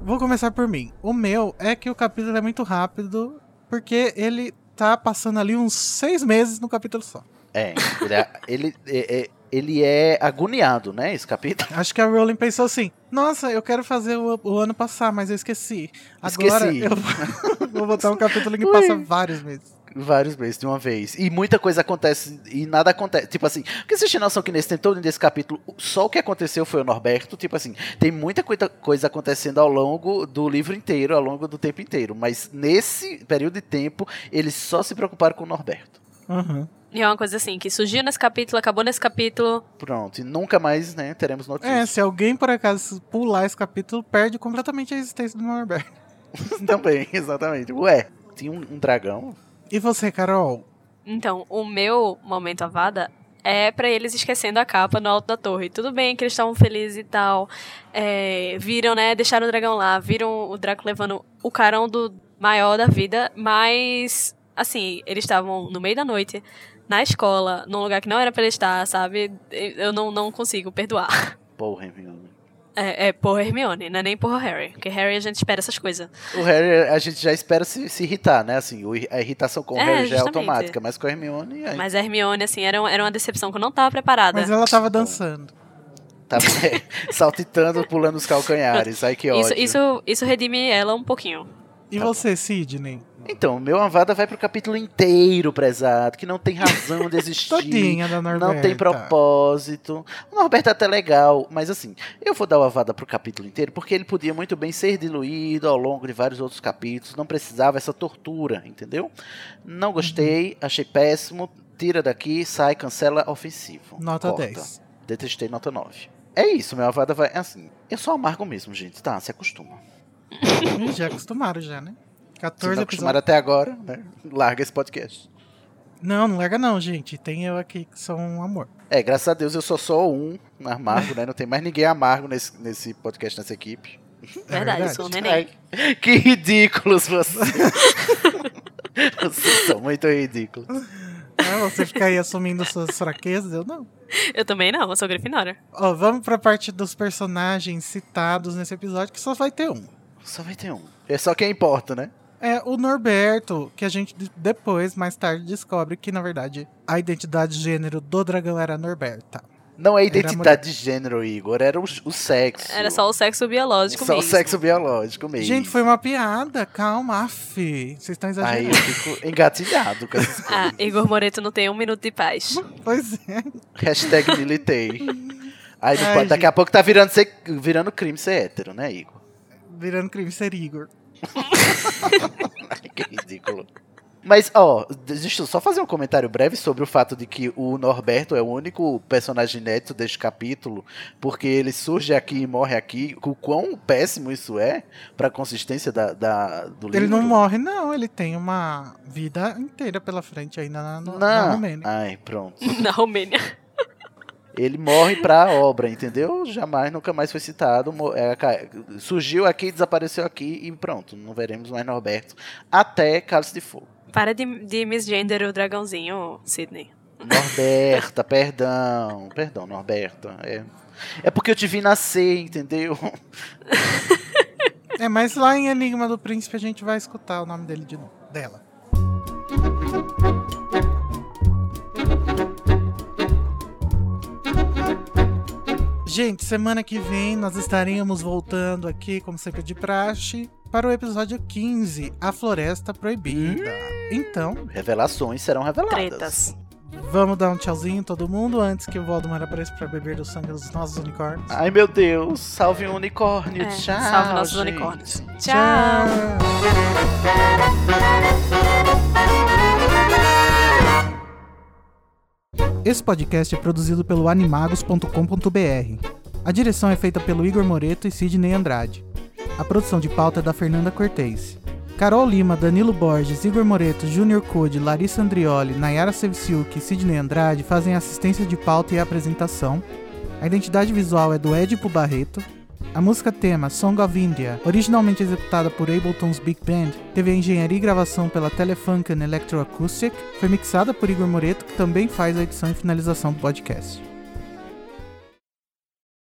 Vou começar por mim. O meu é que o capítulo é muito rápido, porque ele tá passando ali uns seis meses no capítulo só. É, ele é, ele, é, é- ele é agoniado, né, esse capítulo. *laughs* Acho que a Rowling pensou assim: nossa, eu quero fazer o, o ano passar, mas eu esqueci. Agora Esqueci. eu vou *laughs* botar um capítulo que passa vários meses. Vários meses de uma vez. E muita coisa acontece e nada acontece. Tipo assim, porque vocês têm noção que nesse tempo todo desse capítulo, só o que aconteceu foi o Norberto. Tipo assim, tem muita coisa, coisa acontecendo ao longo do livro inteiro, ao longo do tempo inteiro. Mas nesse período de tempo, eles só se preocuparam com o Norberto. Uhum. E é uma coisa assim, que surgiu nesse capítulo, acabou nesse capítulo. Pronto. E nunca mais, né, teremos É, notícias. se alguém por acaso pular esse capítulo, perde completamente a existência do Norberto. *laughs* Também, exatamente. Ué, tinha um, um dragão? E você, Carol? Então, o meu momento avada é pra eles esquecendo a capa no alto da torre. Tudo bem que eles estavam felizes e tal. é, viram, né? Deixaram o dragão lá. Viram o Draco levando o carão do maior da vida. Mas, assim, eles estavam no meio da noite, na escola, num lugar que não era pra ele estar, sabe? Eu não, não consigo perdoar. Porra, Hermione. É, é por Hermione, não é nem por Harry. Porque Harry a gente espera essas coisas. O Harry, a gente já espera se, se irritar, né? Assim, a irritação com o É, Harry já é automática, mas com a Hermione, aí Mas a Hermione, assim, era, era uma decepção que eu não tava preparada. Mas ela tava dançando. tá *laughs* saltitando, pulando os calcanhares. Ai, que ódio. Isso, isso, isso redime ela um pouquinho. E Tá você, Sidney? Então, meu Avada vai pro capítulo inteiro, prezado, que não tem razão de *laughs* existir. Todinha da Norberta. Não tem propósito. O Norberto é até legal, mas assim, eu vou dar o Avada pro capítulo inteiro, porque ele podia muito bem ser diluído ao longo de vários outros capítulos, não precisava essa tortura, entendeu? Não gostei, achei péssimo, tira daqui, sai, cancela, ofensivo. Nota Corta. 10. Detestei nota 9. É isso, meu Avada vai. Assim, eu sou amargo mesmo, gente, tá? Se acostuma. Já acostumaram já, né? Se 14 não acostumaram até agora, né? Larga esse podcast. Não, não larga não, gente. Tem eu aqui que sou um amor. É, graças a Deus eu sou só um amargo, né? Não tem mais ninguém amargo nesse, nesse podcast, nessa equipe. É Verdade, eu sou um neném. Ai, que ridículos vocês. *laughs* vocês são muito ridículos. Ah, você fica aí assumindo suas fraquezas, eu não. Eu também não, eu sou Grifinória. Ó, vamos pra parte dos personagens citados nesse episódio, que só vai ter um. Só vai ter um. É só quem importa, né? É o Norberto, que a gente de- depois, mais tarde, descobre que, na verdade, a identidade de gênero do dragão era Norberta. Não é identidade de gênero, Igor. Era o, o sexo. Era só o sexo biológico Só o mesmo. sexo biológico mesmo. Gente, foi uma piada, calma, af. Vocês estão Aí eu exagerando. fico engatilhado com essas coisas. *laughs* Ah, Igor Moreto não tem um minuto de paz. *laughs* Pois é. Hashtag militei. *laughs* Aí depois- Ai, daqui a pouco tá virando, ser, virando crime ser hétero, né, Igor? Virando crime ser Igor. *laughs* que ridículo. Mas, ó, deixa eu só fazer um comentário breve sobre o fato de que o Norberto é o único personagem neto deste capítulo, porque ele surge aqui e morre aqui. O quão péssimo isso é pra consistência da, da- do livro. Ele não morre, não. Ele tem uma vida inteira pela frente ainda na, no- na Não. Romênia. Ai, pronto. *laughs* Na Romênia. Ele morre pra obra, entendeu? Jamais, nunca mais foi citado. é, surgiu aqui, desapareceu aqui e pronto. Não veremos mais Norberto até Cálice de Fogo. Para de, de misgender o dragãozinho, Sidney. Norberta, perdão. Perdão, Norberta. É, é porque eu te vi nascer, entendeu? É, mas lá em Enigma do Príncipe a gente vai escutar o nome dele de novo. Dela. Gente, semana que vem nós estaremos voltando aqui, como sempre de praxe, para o episódio 15, A Floresta Proibida. Então, Revelações serão reveladas. Tretas. vamos dar um tchauzinho todo mundo antes que o Voldemort apareça para beber do sangue dos nossos unicórnios. Ai, meu Deus. Salve o unicórnio. É, Tchau. salve nossos gente. unicórnios. Tchau. Esse podcast é produzido pelo animagos.com.br. A direção é feita pelo Igor Moreto e Sidney Andrade. A produção de pauta é da Fernanda Cortez. Carol Lima, Danilo Borges, Igor Moreto, Júnior Code, Larissa Andrioli, Nayara Sevciuk e Sidney Andrade fazem assistência de pauta e apresentação. A identidade visual é do Edipo Barreto. A música tema Song of India, originalmente executada por Ableton's Big Band, teve a engenharia e gravação pela Telefunken Electroacoustic, foi mixada por Igor Moreto, que também faz a edição e finalização do podcast.